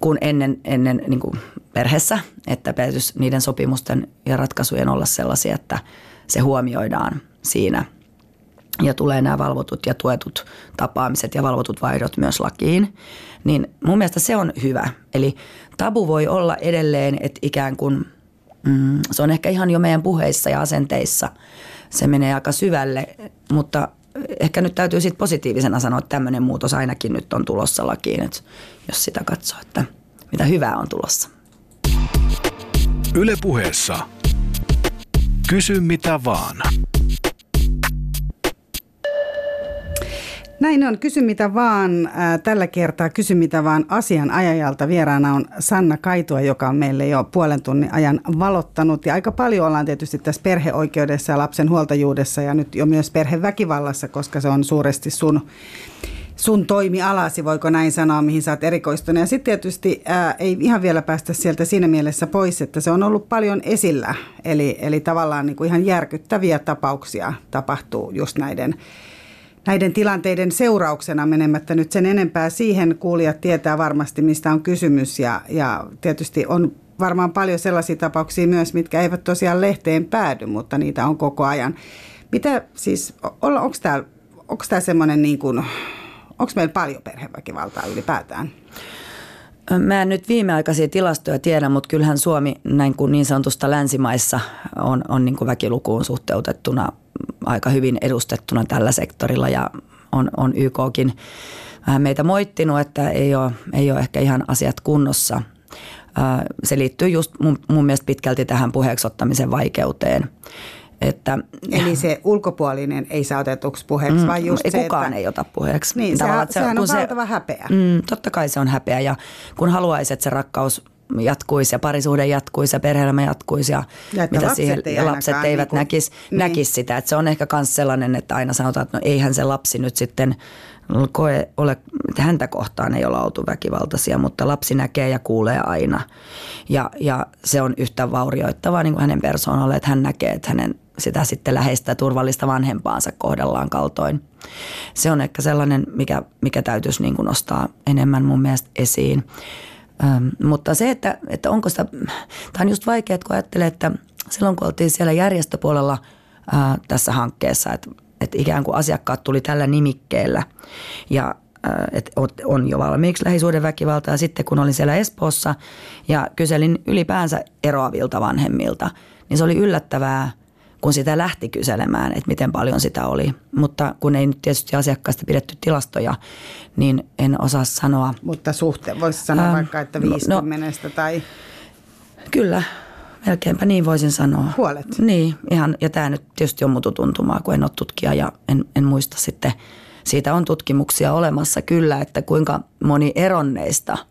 Speaker 3: kuin ennen, ennen niin kuin perheessä, että täytyisi niiden sopimusten ja ratkaisujen olla sellaisia, että se huomioidaan siinä – ja tulee nämä valvotut ja tuetut tapaamiset ja valvotut vaihdot myös lakiin, niin mun mielestä se on hyvä. Eli tabu voi olla edelleen, että ikään kuin mm, se on ehkä ihan jo meidän puheissa ja asenteissa. Se menee aika syvälle, mutta ehkä nyt täytyy sitten positiivisena sanoa, että tämmöinen muutos ainakin nyt on tulossa lakiin, että jos sitä katsoo, että mitä hyvää on tulossa.
Speaker 4: Ylepuheessa Kysy mitä vaan.
Speaker 2: Näin on. Kysy mitä vaan. Tällä kertaa kysy mitä vaan asianajajalta. Vieraana on Sanna Kaitua, joka on meille jo puolen tunnin ajan valottanut. Ja aika paljon ollaan tietysti tässä perheoikeudessa ja lapsen huoltajuudessa ja nyt jo myös perheväkivallassa, koska se on suuresti sun sun toimialasi, voiko näin sanoa, mihin sä oot erikoistunut. Ja sitten tietysti ää, ei ihan vielä päästä sieltä siinä mielessä pois, että se on ollut paljon esillä. Eli, eli tavallaan niin kuin ihan järkyttäviä tapauksia tapahtuu just näiden näiden tilanteiden seurauksena menemättä nyt sen enempää siihen kuulijat tietää varmasti, mistä on kysymys ja, ja tietysti on varmaan paljon sellaisia tapauksia myös, mitkä eivät tosiaan lehteen päädy, mutta niitä on koko ajan. Mitä siis, onko tämä semmoinen niin kuin, onko meillä paljon perheväkivaltaa ylipäätään?
Speaker 3: Mä en nyt viimeaikaisia tilastoja tiedä, mutta kyllähän Suomi näin kuin niin sanotusta länsimaissa on, on niin kuin väkilukuun suhteutettuna aika hyvin edustettuna tällä sektorilla ja on, on YKkin vähän meitä moittinut, että ei ole, ei ole ehkä ihan asiat kunnossa. Se liittyy just mun, mun mielestä pitkälti tähän puheeksi ottamisen vaikeuteen.
Speaker 2: Että, Eli se ulkopuolinen ei saa otetuksi puheeksi, mm, vai just
Speaker 3: ei
Speaker 2: se,
Speaker 3: kukaan
Speaker 2: että,
Speaker 3: ei ota puheeksi.
Speaker 2: Niin, sehän, se, sehän on se, valtava häpeä.
Speaker 3: Mm, totta kai se on häpeä ja kun haluaisi, että se rakkaus jatkuisi ja parisuhde jatkuisi ja perhe jatkuisi ja,
Speaker 2: ja mitä lapset siihen,
Speaker 3: ei lapset eivät niin näkisi niin. näkis sitä. Että se on ehkä myös sellainen, että aina sanotaan, että no eihän se lapsi nyt sitten koe ole, että häntä kohtaan ei olla oltu väkivaltaisia, mutta lapsi näkee ja kuulee aina. Ja, ja se on yhtä vaurioittavaa niin kuin hänen persoonalle, että hän näkee, että hänen sitä sitten läheistä turvallista vanhempaansa kohdellaan kaltoin. Se on ehkä sellainen, mikä, mikä täytyisi niin kuin nostaa enemmän mun mielestä esiin. Ähm, mutta se, että, että onko sitä, tämä on just vaikea, kun ajattelee, että silloin kun oltiin siellä järjestöpuolella ää, tässä hankkeessa, että, että ikään kuin asiakkaat tuli tällä nimikkeellä ja että on jo valmiiksi lähisuhdeväkivalta. Ja sitten kun olin siellä Espoossa ja kyselin ylipäänsä eroavilta vanhemmilta, niin se oli yllättävää – kun sitä lähti kyselemään, että miten paljon sitä oli. Mutta kun ei nyt tietysti asiakkaista pidetty tilastoja, niin en osaa sanoa.
Speaker 2: Mutta suhteen voisi sanoa ähm, vaikka, että 50 no, tai...
Speaker 3: Kyllä, melkeinpä niin voisin sanoa.
Speaker 2: Puolet.
Speaker 3: Niin, ihan, ja tämä nyt tietysti on mututuntumaa, kun en ole tutkija ja en, en muista sitten. Siitä on tutkimuksia olemassa kyllä, että kuinka moni eronneista –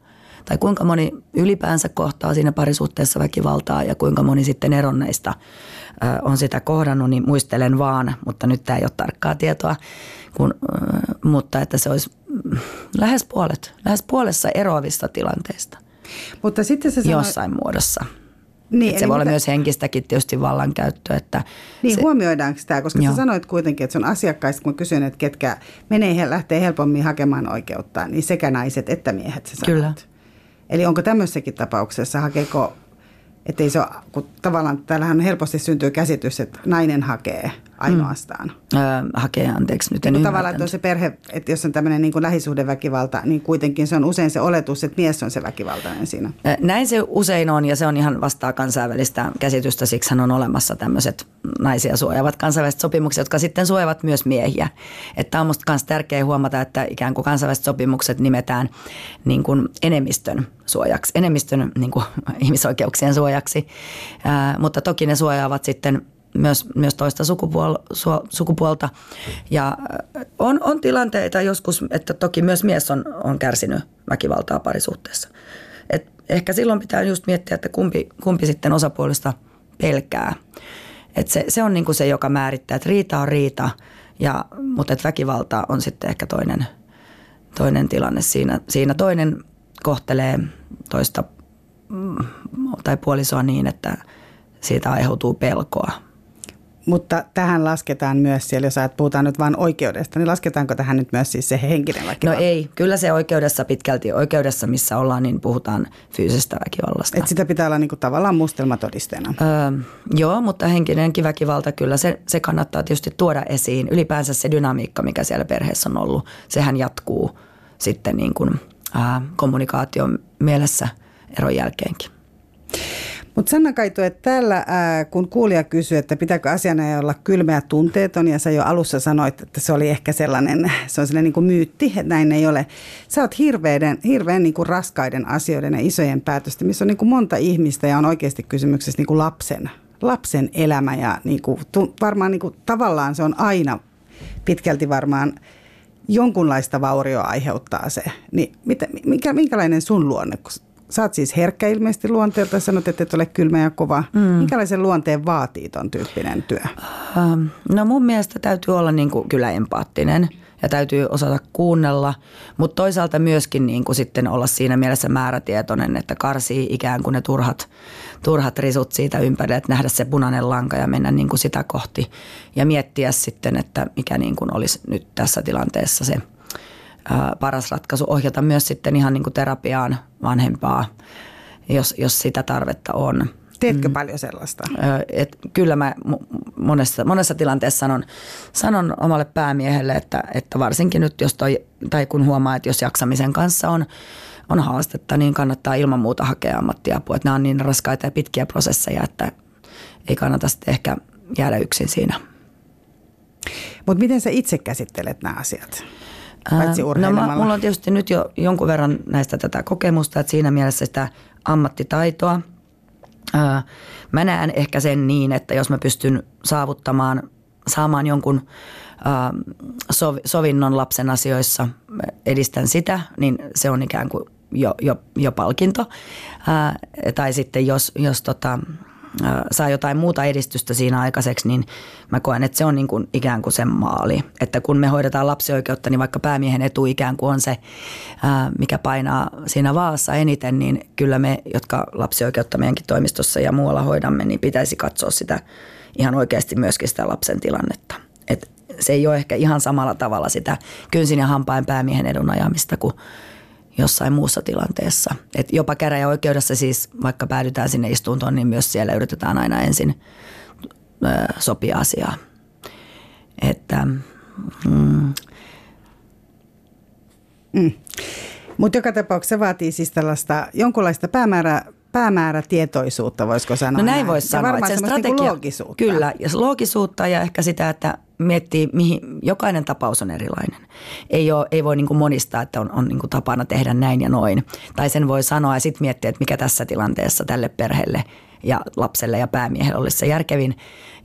Speaker 3: tai kuinka moni ylipäänsä kohtaa siinä parisuhteessa väkivaltaa ja kuinka moni sitten eronneista on sitä kohdannut, niin muistelen vaan, mutta nyt tämä ei ole tarkkaa tietoa, kun, mutta että se olisi lähes puolet, lähes puolessa eroavista tilanteista. Mutta sitten se sanoi... Jossain muodossa. Niin, se voi mitä... olla myös henkistäkin tietysti vallankäyttöä. Että
Speaker 2: niin,
Speaker 3: se...
Speaker 2: huomioidaanko tämä? Koska Joo. sä sanoit kuitenkin, että se on asiakkaista, kun kysyn, että ketkä menee, lähtee helpommin hakemaan oikeutta, niin sekä naiset että miehet sä sanoit. Kyllä. Eli onko tämmöisessäkin tapauksessa, hakeeko että ei se ole, kun tavallaan täällähän helposti syntyy käsitys, että nainen hakee ainoastaan.
Speaker 3: Mm. Öö, hakee, anteeksi, nyt en
Speaker 2: niin Tavallaan, että on se perhe, että jos on tämmöinen niin kuin lähisuhdeväkivalta, niin kuitenkin se on usein se oletus, että mies on se väkivaltainen siinä.
Speaker 3: Näin se usein on ja se on ihan vastaa kansainvälistä käsitystä, siksi on olemassa tämmöiset naisia suojaavat kansainväliset sopimukset, jotka sitten suojavat myös miehiä. Että on musta myös tärkeää huomata, että ikään kuin kansainväliset sopimukset nimetään niin kuin enemmistön suojaksi, enemmistön niin kuin ihmisoikeuksien suojaksi, Ää, mutta toki ne suojaavat sitten myös, myös toista sukupuol, su, sukupuolta. Ja on, on tilanteita joskus, että toki myös mies on, on kärsinyt väkivaltaa parisuhteessa. Et ehkä silloin pitää just miettiä, että kumpi, kumpi sitten osapuolista pelkää. Et se, se on niinku se, joka määrittää, että riita on riita, ja, mutta että väkivalta on sitten ehkä toinen, toinen tilanne siinä. Siinä toinen kohtelee toista mm, tai puolisoa niin, että siitä aiheutuu pelkoa
Speaker 2: mutta tähän lasketaan myös siellä, jos puhutaan nyt vain oikeudesta, niin lasketaanko tähän nyt myös siis se henkinen väkivalta?
Speaker 3: No ei, kyllä se oikeudessa pitkälti, oikeudessa missä ollaan, niin puhutaan fyysisestä väkivallasta.
Speaker 2: Et sitä pitää olla niin kuin tavallaan mustelmatodisteena. Öö,
Speaker 3: joo, mutta henkinenkin väkivalta kyllä, se, se kannattaa tietysti tuoda esiin. Ylipäänsä se dynamiikka, mikä siellä perheessä on ollut, sehän jatkuu sitten niin kuin, ää, kommunikaation mielessä eron jälkeenkin.
Speaker 2: Mutta Sanna Kaitu, että täällä ää, kun kuulija kysyy, että pitääkö asiana olla kylmä ja tunteeton, ja sä jo alussa sanoit, että se oli ehkä sellainen, se on sellainen niin kuin myytti, että näin ei ole. Sä oot hirveän, hirveän niin kuin raskaiden asioiden ja isojen päätösten, missä on niin kuin monta ihmistä ja on oikeasti kysymyksessä niin kuin lapsen, lapsen elämä ja niin kuin, varmaan niin kuin, tavallaan se on aina pitkälti varmaan jonkunlaista vaurioa aiheuttaa se, niin mitä, mikä, minkälainen sun luonne, kun sä oot siis herkkä ilmeisesti luonteelta, sanot, että et ole kylmä ja kova. Mm. Minkälaisen luonteen vaatii ton tyyppinen työ?
Speaker 3: Ähm, no mun mielestä täytyy olla niin kuin kyllä empaattinen ja täytyy osata kuunnella, mutta toisaalta myöskin niin kuin sitten olla siinä mielessä määrätietoinen, että karsii ikään kuin ne turhat, turhat risut siitä ympärille, että nähdä se punainen lanka ja mennä niin kuin sitä kohti ja miettiä sitten, että mikä niin kuin olisi nyt tässä tilanteessa se paras ratkaisu. Ohjata myös sitten ihan niin kuin terapiaan vanhempaa, jos, jos sitä tarvetta on.
Speaker 2: Teetkö mm. paljon sellaista?
Speaker 3: Et kyllä mä monessa, monessa tilanteessa sanon, sanon omalle päämiehelle, että, että varsinkin nyt jos toi, tai kun huomaa, että jos jaksamisen kanssa on, on haastetta, niin kannattaa ilman muuta hakea ammattiapua. Että nämä on niin raskaita ja pitkiä prosesseja, että ei kannata sitten ehkä jäädä yksin siinä.
Speaker 2: Mutta miten sä itse käsittelet nämä asiat? Paitsi
Speaker 3: no, mä, mulla on tietysti nyt jo jonkun verran näistä tätä kokemusta, että siinä mielessä sitä ammattitaitoa – Mä näen ehkä sen niin, että jos mä pystyn saavuttamaan, saamaan jonkun sovinnon lapsen asioissa, edistän sitä, niin se on ikään kuin jo, jo, jo palkinto. Tai sitten jos, jos tota, saa jotain muuta edistystä siinä aikaiseksi, niin mä koen, että se on niin kuin ikään kuin sen maali. Että kun me hoidetaan lapsioikeutta, niin vaikka päämiehen etu ikään kuin on se, mikä painaa siinä vaassa eniten, niin kyllä me, jotka lapsioikeutta meidänkin toimistossa ja muualla hoidamme, niin pitäisi katsoa sitä ihan oikeasti myöskin sitä lapsen tilannetta. Et se ei ole ehkä ihan samalla tavalla sitä kynsin ja hampain päämiehen edun ajamista kuin jossain muussa tilanteessa. Et jopa käräjäoikeudessa siis, vaikka päädytään sinne istuntoon, niin myös siellä yritetään aina ensin sopia asiaa. Että, mm.
Speaker 2: Mm. Mutta joka tapauksessa se vaatii siis tällaista jonkunlaista päämäärää, päämäärätietoisuutta, voisiko sanoa.
Speaker 3: No näin voisi sanoa.
Speaker 2: Varmaan että strategia, niin loogisuutta.
Speaker 3: Kyllä, ja loogisuutta ja ehkä sitä, että miettii, mihin jokainen tapaus on erilainen. Ei, ole, ei voi niin kuin monistaa, että on, on niin kuin tapana tehdä näin ja noin. Tai sen voi sanoa ja sitten miettiä, että mikä tässä tilanteessa tälle perheelle ja lapselle ja päämiehelle olisi se järkevin,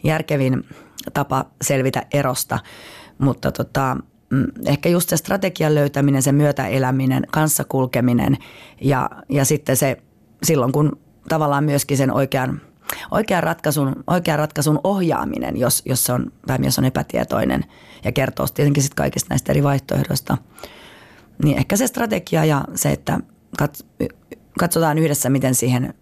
Speaker 3: järkevin tapa selvitä erosta. Mutta tota, mm, ehkä just se strategian löytäminen, se myötäeläminen, kanssakulkeminen ja, ja sitten se silloin, kun tavallaan myöskin sen oikean – oikean ratkaisun, oikean ratkaisun ohjaaminen, jos, jos, se on, tai jos on epätietoinen ja kertoo tietenkin sit kaikista näistä eri vaihtoehdoista. Niin ehkä se strategia ja se, että katsotaan yhdessä, miten siihen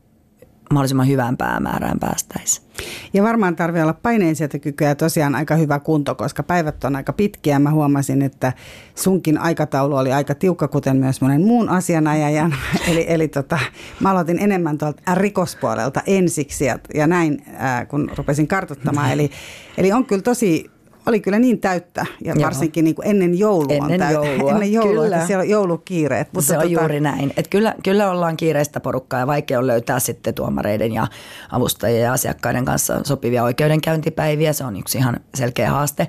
Speaker 3: mahdollisimman hyvään päämäärään päästäisiin.
Speaker 2: Ja varmaan tarvii olla paineensietokykyä ja tosiaan aika hyvä kunto, koska päivät on aika pitkiä. Mä huomasin, että sunkin aikataulu oli aika tiukka, kuten myös monen muun asianajajan. eli eli tota, mä aloitin enemmän tuolta rikospuolelta ensiksi ja, ja näin, ää, kun rupesin kartoittamaan. Eli, eli on kyllä tosi oli kyllä niin täyttä ja Joo. varsinkin niin kuin ennen joulua
Speaker 3: ennen
Speaker 2: on
Speaker 3: joulua.
Speaker 2: Ennen joulua, kyllä. että siellä on joulukiireet.
Speaker 3: Mutta se on tota... juuri näin. Että kyllä, kyllä ollaan kiireistä porukkaa ja vaikea on löytää sitten tuomareiden ja avustajien ja asiakkaiden kanssa sopivia oikeudenkäyntipäiviä. Se on yksi ihan selkeä haaste,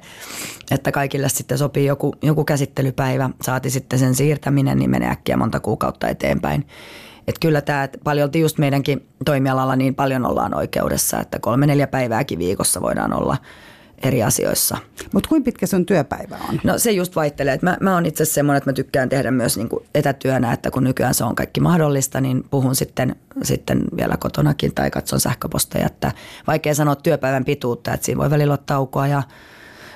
Speaker 3: että kaikille sitten sopii joku, joku käsittelypäivä. Saati sitten sen siirtäminen, niin menee äkkiä monta kuukautta eteenpäin. Että kyllä tämä paljon just meidänkin toimialalla niin paljon ollaan oikeudessa, että kolme neljä päivääkin viikossa voidaan olla – eri asioissa.
Speaker 2: Mutta kuinka pitkä sun työpäivä on?
Speaker 3: No se just vaihtelee. Mä, mä oon itse semmoinen, että mä tykkään tehdä myös niin kuin etätyönä, että kun nykyään se on kaikki mahdollista, niin puhun sitten, sitten vielä kotonakin tai katson sähköposteja. Että vaikea sanoa työpäivän pituutta, että siinä voi välillä olla taukoa, ja,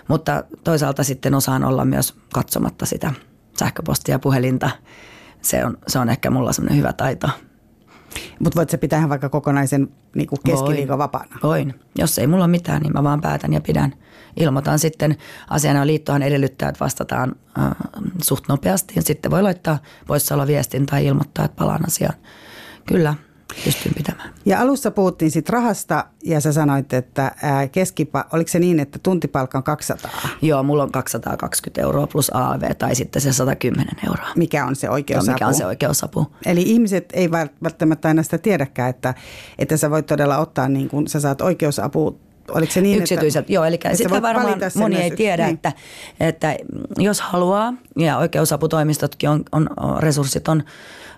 Speaker 3: mutta toisaalta sitten osaan olla myös katsomatta sitä sähköpostia ja puhelinta. Se on, se on ehkä mulla semmoinen hyvä taito.
Speaker 2: Mutta voit se pitää vaikka kokonaisen niin kuin keskiviikon vapaana?
Speaker 3: Voin. Jos ei mulla ole mitään, niin mä vaan päätän ja pidän. Ilmoitan sitten. Asiana liittohan edellyttää, että vastataan äh, suht nopeasti. Ja sitten voi laittaa viestin tai ilmoittaa, että palaan asiaan. Kyllä, pystyn pitämään.
Speaker 2: Ja alussa puhuttiin sitten rahasta ja sä sanoit, että keskipa, oliko se niin, että tuntipalkka on 200?
Speaker 3: Joo, mulla on 220 euroa plus AV tai sitten se 110 euroa.
Speaker 2: Mikä on se oikeusapu?
Speaker 3: Joo, mikä on se oikeusapu.
Speaker 2: Eli ihmiset ei välttämättä aina sitä tiedäkään, että, että sä voit todella ottaa niin kuin sä saat oikeusapua Oliko se niin,
Speaker 3: Yksityiseltä,
Speaker 2: että,
Speaker 3: joo. Eli sitä varmaan moni ei tiedä, niin. että, että jos haluaa, ja oikeusaputoimistotkin on, on, resurssit on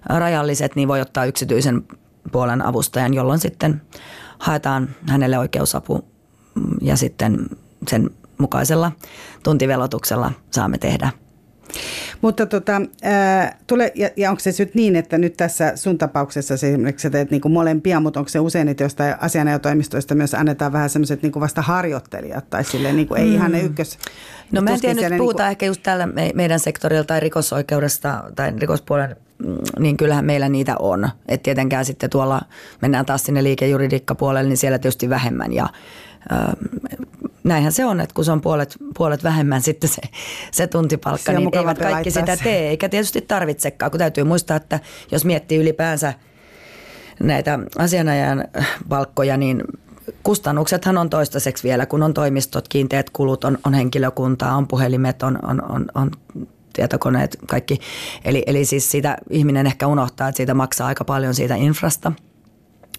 Speaker 3: rajalliset, niin voi ottaa yksityisen puolen avustajan, jolloin sitten haetaan hänelle oikeusapu ja sitten sen mukaisella tuntivelotuksella saamme tehdä
Speaker 2: Mutta tota, ää, tule, ja, ja onko se nyt niin, että nyt tässä sun tapauksessa se esimerkiksi teet niin kuin molempia, mutta onko se usein, että jostain asianajotoimistoista myös annetaan vähän semmoiset niin kuin vasta harjoittelijat tai silleen niin kuin ei mm. ihan ne ykkös...
Speaker 3: No mä en tiedä, nyt puhutaan niin kuin... ehkä just tällä me, meidän sektorilla tai rikosoikeudesta tai rikospuolen mm, niin kyllähän meillä niitä on. Että tietenkään sitten tuolla mennään taas sinne liikejuridiikkapuolelle, niin siellä tietysti vähemmän. Ja näinhän se on, että kun se on puolet, puolet vähemmän sitten se, se tuntipalkka, se niin eivät kaikki sitä tee. Eikä tietysti tarvitsekaan, kun täytyy muistaa, että jos miettii ylipäänsä näitä asianajan palkkoja, niin kustannuksethan on toistaiseksi vielä, kun on toimistot, kiinteät kulut, on, on henkilökuntaa, on puhelimet, on, on, on, on tietokoneet, kaikki. Eli, eli siis siitä ihminen ehkä unohtaa, että siitä maksaa aika paljon siitä infrasta,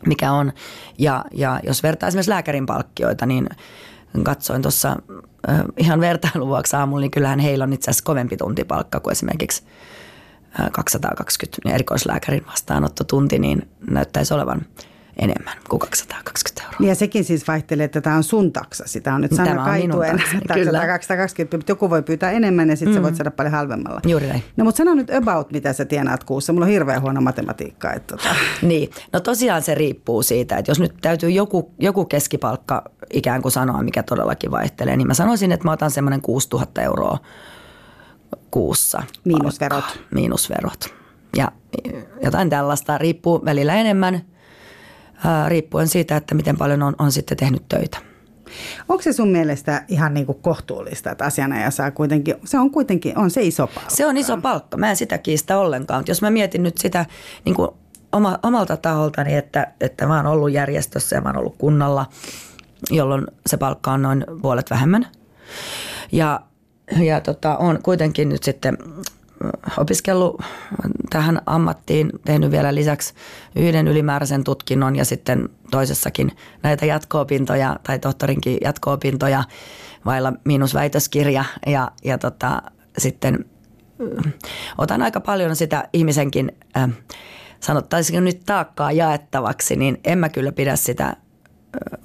Speaker 3: mikä on. Ja, ja jos vertaa esimerkiksi lääkärin palkkioita, niin katsoin tuossa äh, ihan vertailun vuoksi aamulla, niin kyllähän heillä on itse asiassa kovempi tuntipalkka kuin esimerkiksi 220 niin erikoislääkärin vastaanottotunti, niin näyttäisi olevan enemmän kuin 220 euroa.
Speaker 2: Niin ja sekin siis vaihtelee, että tämä on sun taksa. Sitä on nyt Sanna Kaituen taksa 220, mutta joku voi pyytää enemmän ja sitten mm. sä voit saada paljon halvemmalla.
Speaker 3: Juuri näin.
Speaker 2: No mutta sano nyt about, mitä sä tienaat kuussa. Mulla on hirveän huono matematiikka. Että tota.
Speaker 3: Niin, no tosiaan se riippuu siitä, että jos nyt täytyy joku, joku keskipalkka ikään kuin sanoa, mikä todellakin vaihtelee, niin mä sanoisin, että mä otan semmoinen 6000 euroa kuussa.
Speaker 2: Miinusverot.
Speaker 3: Palkkaa. Miinusverot. Ja jotain tällaista riippuu välillä enemmän, riippuen siitä, että miten paljon on, on sitten tehnyt töitä.
Speaker 2: Onko se sun mielestä ihan niin kuin kohtuullista, että asianaja saa kuitenkin, se on kuitenkin, on se iso palkka?
Speaker 3: Se on iso palkka, mä en sitä kiistä ollenkaan. Mutta jos mä mietin nyt sitä niin kuin oma, omalta taholtani, että, että mä oon ollut järjestössä ja mä oon ollut kunnalla, jolloin se palkka on noin puolet vähemmän. Ja, ja tota, on kuitenkin nyt sitten opiskellut tähän ammattiin, tehnyt vielä lisäksi yhden ylimääräisen tutkinnon ja sitten toisessakin näitä jatko-opintoja tai tohtorinkin jatko-opintoja vailla miinusväitöskirja. Ja, ja tota, sitten otan aika paljon sitä ihmisenkin, äh, sanottaisiinko nyt taakkaa jaettavaksi, niin en mä kyllä pidä sitä äh,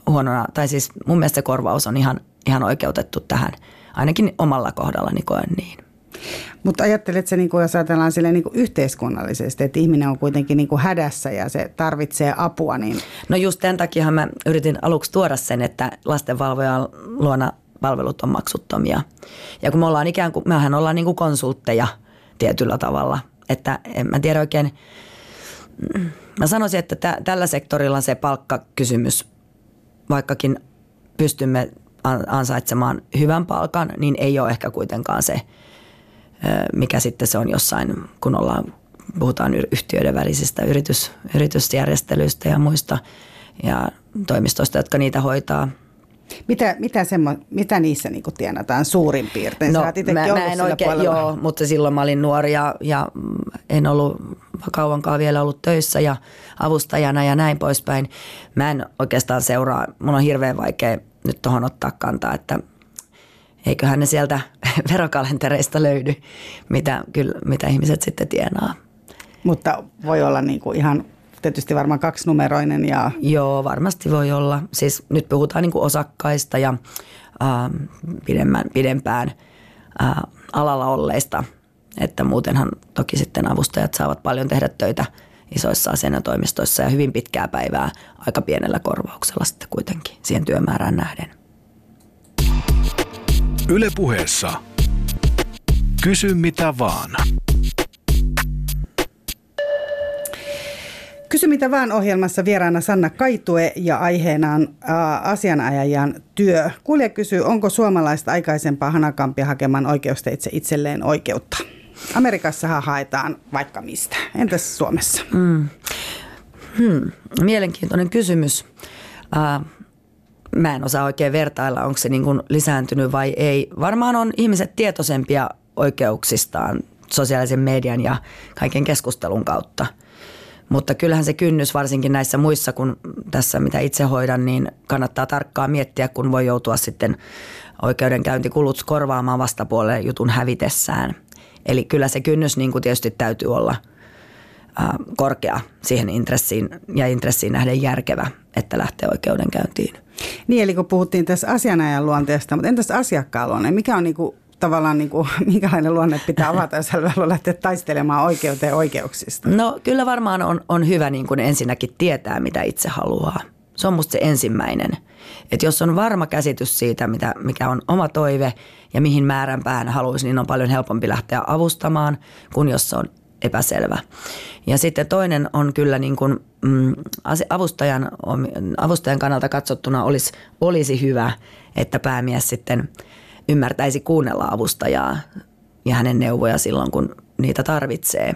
Speaker 3: huonona, tai siis mun mielestä se korvaus on ihan, ihan oikeutettu tähän, ainakin omalla kohdallani koen niin.
Speaker 2: Mutta ajattelet se, niin kuin jos ajatellaan sille niin kuin yhteiskunnallisesti, että ihminen on kuitenkin niin kuin hädässä ja se tarvitsee apua. Niin...
Speaker 3: No just tämän takia mä yritin aluksi tuoda sen, että lastenvalvojan luona palvelut on maksuttomia. Ja kun me ollaan ikään kuin, mehän ollaan niin kuin konsultteja tietyllä tavalla, että en mä tiedä oikein, mä sanoisin, että tä, tällä sektorilla se palkkakysymys, vaikkakin pystymme ansaitsemaan hyvän palkan, niin ei ole ehkä kuitenkaan se – mikä sitten se on jossain, kun ollaan, puhutaan yhtiöiden välisistä yritys, yritysjärjestelyistä ja muista ja toimistoista, jotka niitä hoitaa.
Speaker 2: Mitä, mitä, semmo, mitä niissä niin tienataan suurin piirtein?
Speaker 3: No, mä, mä en oikein, joo, mutta silloin mä olin nuori ja, ja en ollut kauankaan vielä ollut töissä ja avustajana ja näin poispäin. Mä en oikeastaan seuraa, mun on hirveän vaikea nyt tuohon ottaa kantaa, että – eiköhän ne sieltä verokalentereista löydy, mitä, kyllä, mitä ihmiset sitten tienaa.
Speaker 2: Mutta voi olla niin kuin ihan tietysti varmaan kaksinumeroinen. Ja...
Speaker 3: Joo, varmasti voi olla. Siis nyt puhutaan niin kuin osakkaista ja äh, pidemmän, pidempään äh, alalla olleista. Että muutenhan toki sitten avustajat saavat paljon tehdä töitä isoissa asianajotoimistoissa ja hyvin pitkää päivää aika pienellä korvauksella sitten kuitenkin siihen työmäärään nähden.
Speaker 4: Ylepuheessa Kysy mitä vaan.
Speaker 2: Kysy mitä vaan ohjelmassa vieraana Sanna Kaitue ja aiheena on asianajajan työ. Kuulija kysyy, onko suomalaista aikaisempaa hanakampia hakemaan oikeusteitse itselleen oikeutta? Amerikassahan haetaan vaikka mistä. Entäs Suomessa? Mm.
Speaker 3: Hmm. Mielenkiintoinen kysymys. Äh, mä en osaa oikein vertailla, onko se niin kuin lisääntynyt vai ei. Varmaan on ihmiset tietoisempia oikeuksistaan sosiaalisen median ja kaiken keskustelun kautta. Mutta kyllähän se kynnys varsinkin näissä muissa kuin tässä, mitä itse hoidan, niin kannattaa tarkkaan miettiä, kun voi joutua sitten oikeudenkäyntikulut korvaamaan vastapuolelle jutun hävitessään. Eli kyllä se kynnys niin kuin tietysti täytyy olla korkea siihen intressiin ja intressiin nähden järkevä, että lähtee oikeudenkäyntiin.
Speaker 2: Niin, eli kun puhuttiin tässä asianajan luonteesta, mutta entäs asiakkaan luonne? Mikä on niinku tavallaan, niin kuin, minkälainen luonne pitää avata, jos haluaa lähteä taistelemaan oikeuteen oikeuksista?
Speaker 3: No kyllä varmaan on, on hyvä niin kuin ensinnäkin tietää, mitä itse haluaa. Se on musta se ensimmäinen. Että jos on varma käsitys siitä, mitä, mikä on oma toive ja mihin määränpäähän haluaisi, niin on paljon helpompi lähteä avustamaan, kuin jos se on epäselvä. Ja sitten toinen on kyllä niin kuin, mm, avustajan, avustajan kannalta katsottuna olisi, olisi hyvä, että päämies sitten ymmärtäisi kuunnella avustajaa ja hänen neuvoja silloin, kun niitä tarvitsee.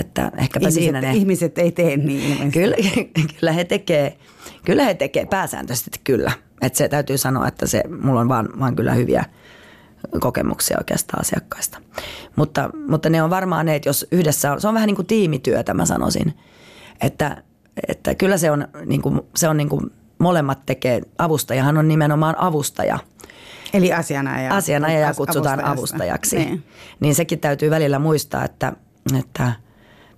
Speaker 3: Että ehkäpä
Speaker 2: ihmiset,
Speaker 3: siinä ne,
Speaker 2: ihmiset ei tee niin.
Speaker 3: Kyllä, kyllä he tekee, kyllä he tekee pääsääntöisesti kyllä. Että se täytyy sanoa, että se, mulla on vaan, vaan kyllä hyviä kokemuksia oikeastaan asiakkaista. Mutta, mutta ne on varmaan ne, että jos yhdessä on, se on vähän niin kuin tiimityötä mä sanoisin. Että, että kyllä se on, niin kuin, se on niin kuin molemmat tekee, avustajahan on nimenomaan avustaja.
Speaker 2: Eli asianajaja.
Speaker 3: Asianajaja kutsutaan avustajaksi. Niin. niin sekin täytyy välillä muistaa, että, että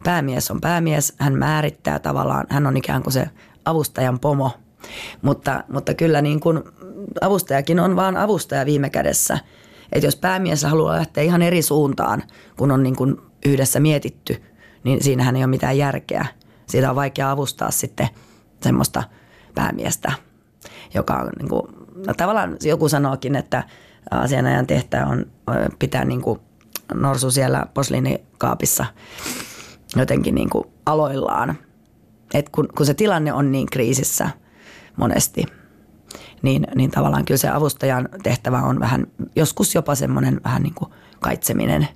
Speaker 3: päämies on päämies, hän määrittää tavallaan, hän on ikään kuin se avustajan pomo. Mutta, mutta kyllä niin kuin avustajakin on vaan avustaja viime kädessä – että jos päämies haluaa lähteä ihan eri suuntaan, kun on niin kuin yhdessä mietitty, niin siinähän ei ole mitään järkeä. Siitä on vaikea avustaa sitten semmoista päämiestä, joka on niin kuin, no tavallaan joku sanookin, että asianajan tehtävä on pitää niin kuin norsu siellä posliinikaapissa jotenkin niin kuin aloillaan. Et kun, kun se tilanne on niin kriisissä monesti – niin, niin tavallaan kyllä se avustajan tehtävä on vähän, joskus jopa semmoinen vähän niin kuin kaitseminen.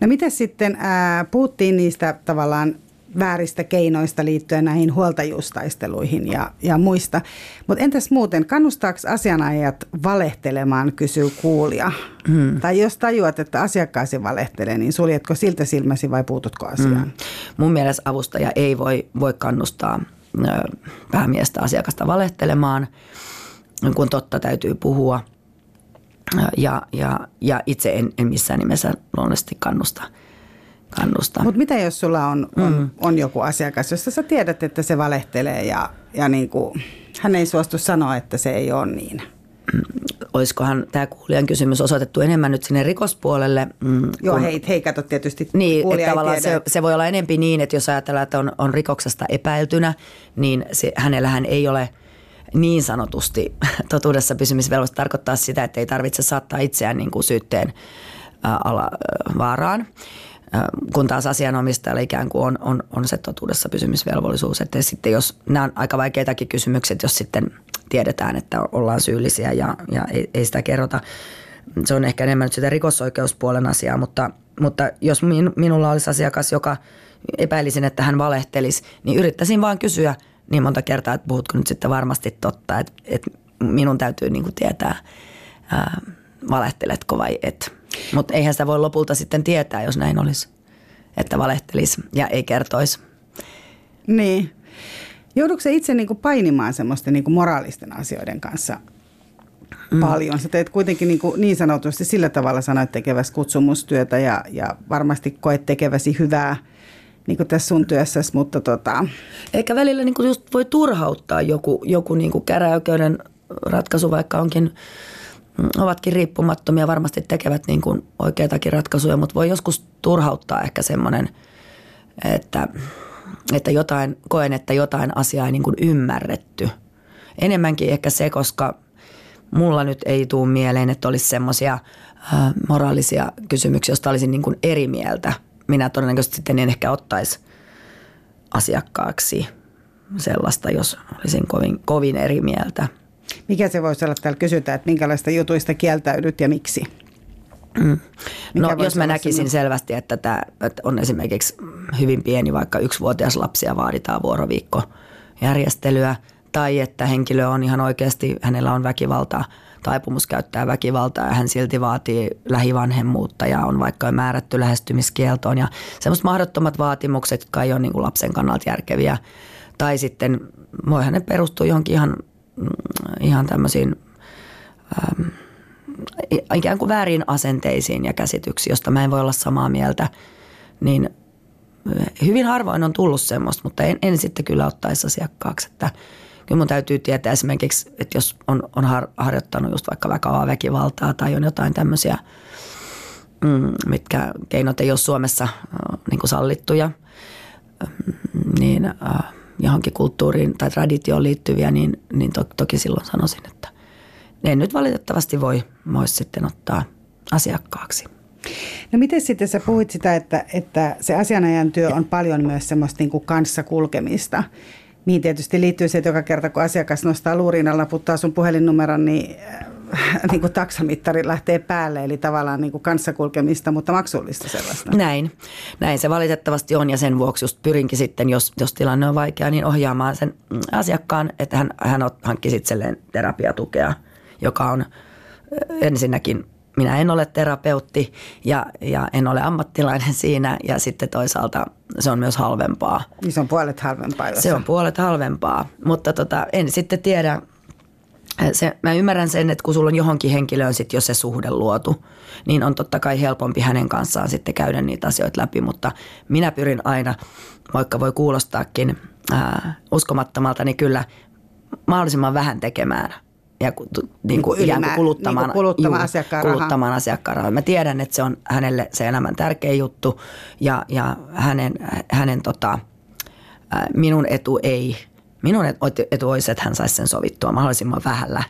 Speaker 2: No miten sitten, ää, puhuttiin niistä tavallaan vääristä keinoista liittyen näihin huoltajuustaisteluihin ja, ja muista. Mutta entäs muuten, kannustaako asianajat valehtelemaan, kysyy kuulija? Hmm. Tai jos tajuat, että asiakkaasi valehtelee, niin suljetko siltä silmäsi vai puututko asiaan? Hmm.
Speaker 3: Mun mielestä avustaja ei voi, voi kannustaa päämiestä asiakasta valehtelemaan, kun totta täytyy puhua. Ja, ja, ja itse en, en missään nimessä luonnollisesti kannusta. kannusta.
Speaker 2: Mutta mitä jos sulla on, on, mm. on joku asiakas, jossa sä tiedät, että se valehtelee ja, ja niin kuin, hän ei suostu sanoa, että se ei ole niin?
Speaker 3: Olisikohan tämä kuulijan kysymys osoitettu enemmän nyt sinne rikospuolelle.
Speaker 2: Mm, Joo, kun, hei, hei kato tietysti
Speaker 3: Niin, että tavallaan se, se voi olla enempi niin, että jos ajatellaan, että on, on rikoksesta epäiltynä, niin se, hänellähän ei ole niin sanotusti totuudessa pysymisvelvoista tarkoittaa sitä, että ei tarvitse saattaa itseään niin kuin syytteen ala, vaaraan kun taas asianomistajalla ikään kuin on, on, on se totuudessa pysymisvelvollisuus. Että sitten jos, nämä on aika vaikeitakin kysymykset, jos sitten tiedetään, että ollaan syyllisiä ja, ja ei, ei sitä kerrota. Se on ehkä enemmän nyt sitä rikosoikeuspuolen asiaa, mutta, mutta jos min, minulla olisi asiakas, joka epäilisin, että hän valehtelisi, niin yrittäisin vaan kysyä niin monta kertaa, että puhutko nyt sitten varmasti totta, että, että minun täytyy niin kuin tietää, ää, valehteletko vai et. Mutta eihän sitä voi lopulta sitten tietää, jos näin olisi, että valehtelisi ja ei kertoisi.
Speaker 2: Niin. Joudutko se itse niinku painimaan semmoisten niinku moraalisten asioiden kanssa mm. paljon? Sä teet kuitenkin niinku niin sanotusti sillä tavalla sanoit tekeväsi kutsumustyötä ja, ja varmasti koet tekeväsi hyvää niin kuin tässä sun työssäsi, mutta tota...
Speaker 3: Eikä välillä niin kuin just voi turhauttaa joku, joku niin kuin käräjäoikeuden ratkaisu, vaikka onkin ovatkin riippumattomia, varmasti tekevät niin kuin oikeitakin ratkaisuja, mutta voi joskus turhauttaa ehkä semmoinen, että, että jotain, koen, että jotain asiaa ei niin kuin ymmärretty. Enemmänkin ehkä se, koska mulla nyt ei tule mieleen, että olisi semmoisia moraalisia kysymyksiä, joista olisin niin kuin eri mieltä. Minä todennäköisesti sitten en ehkä ottaisi asiakkaaksi sellaista, jos olisin kovin, kovin eri mieltä –
Speaker 2: mikä se voisi olla täällä kysytään, että minkälaista jutuista kieltäydyt ja miksi?
Speaker 3: Mm. No jos mä näkisin sellainen? selvästi, että, tämä, että on esimerkiksi hyvin pieni, vaikka yksivuotias lapsia vaaditaan vuoroviikkojärjestelyä, tai että henkilö on ihan oikeasti, hänellä on väkivaltaa, taipumus käyttää väkivaltaa ja hän silti vaatii lähivanhemmuutta ja on vaikka määrätty lähestymiskieltoon ja semmoiset mahdottomat vaatimukset, jotka ei ole niin kuin lapsen kannalta järkeviä. Tai sitten voihan ne perustua johonkin ihan ihan tämmöisiin ähm, ikään kuin väärin asenteisiin ja käsityksiin, josta mä en voi olla samaa mieltä, niin äh, hyvin harvoin on tullut semmoista, mutta en, en sitten kyllä ottaisi asiakkaaksi, että Kyllä mun täytyy tietää esimerkiksi, että jos on, on har, harjoittanut just vaikka vakavaa väkivaltaa tai on jotain tämmöisiä, mm, mitkä keinot ei ole Suomessa äh, niin kuin sallittuja, mm, niin äh, johonkin kulttuuriin tai traditioon liittyviä, niin, niin to, toki silloin sanoisin, että en nyt valitettavasti voi, voi sitten ottaa asiakkaaksi.
Speaker 2: No miten sitten sä puhuit sitä, että, että se asianajan työ on paljon myös semmoista niin kuin kanssakulkemista. Mihin tietysti liittyy se, että joka kerta kun asiakas nostaa luuriin naputtaa sun puhelinnumeron, niin, niin kuin taksamittari lähtee päälle, eli tavallaan niin kuin kanssakulkemista, mutta maksullista sellaista.
Speaker 3: Näin. Näin se valitettavasti on ja sen vuoksi just pyrinkin sitten, jos, jos tilanne on vaikea, niin ohjaamaan sen asiakkaan, että hän, hän hankkisi itselleen terapiatukea, joka on ensinnäkin minä en ole terapeutti ja, ja en ole ammattilainen siinä ja sitten toisaalta se on myös halvempaa.
Speaker 2: Niin se on puolet halvempaa.
Speaker 3: Se on puolet halvempaa, mutta tota, en sitten tiedä, se, mä ymmärrän sen, että kun sulla on johonkin henkilöön sitten jo se suhde luotu, niin on totta kai helpompi hänen kanssaan sitten käydä niitä asioita läpi, mutta minä pyrin aina, vaikka voi kuulostaakin ää, uskomattomalta, niin kyllä mahdollisimman vähän tekemään – ja niin kuin, niin kuin kuluttamaan, niin kuin kuluttamaan, juu, asiakkaan kuluttamaan asiakkaan rahaa. Mä tiedän, että se on hänelle se elämän tärkeä juttu ja, ja hänen, hänen tota, minun etu ei, minun etu olisi, että hän saisi sen sovittua mahdollisimman vähällä.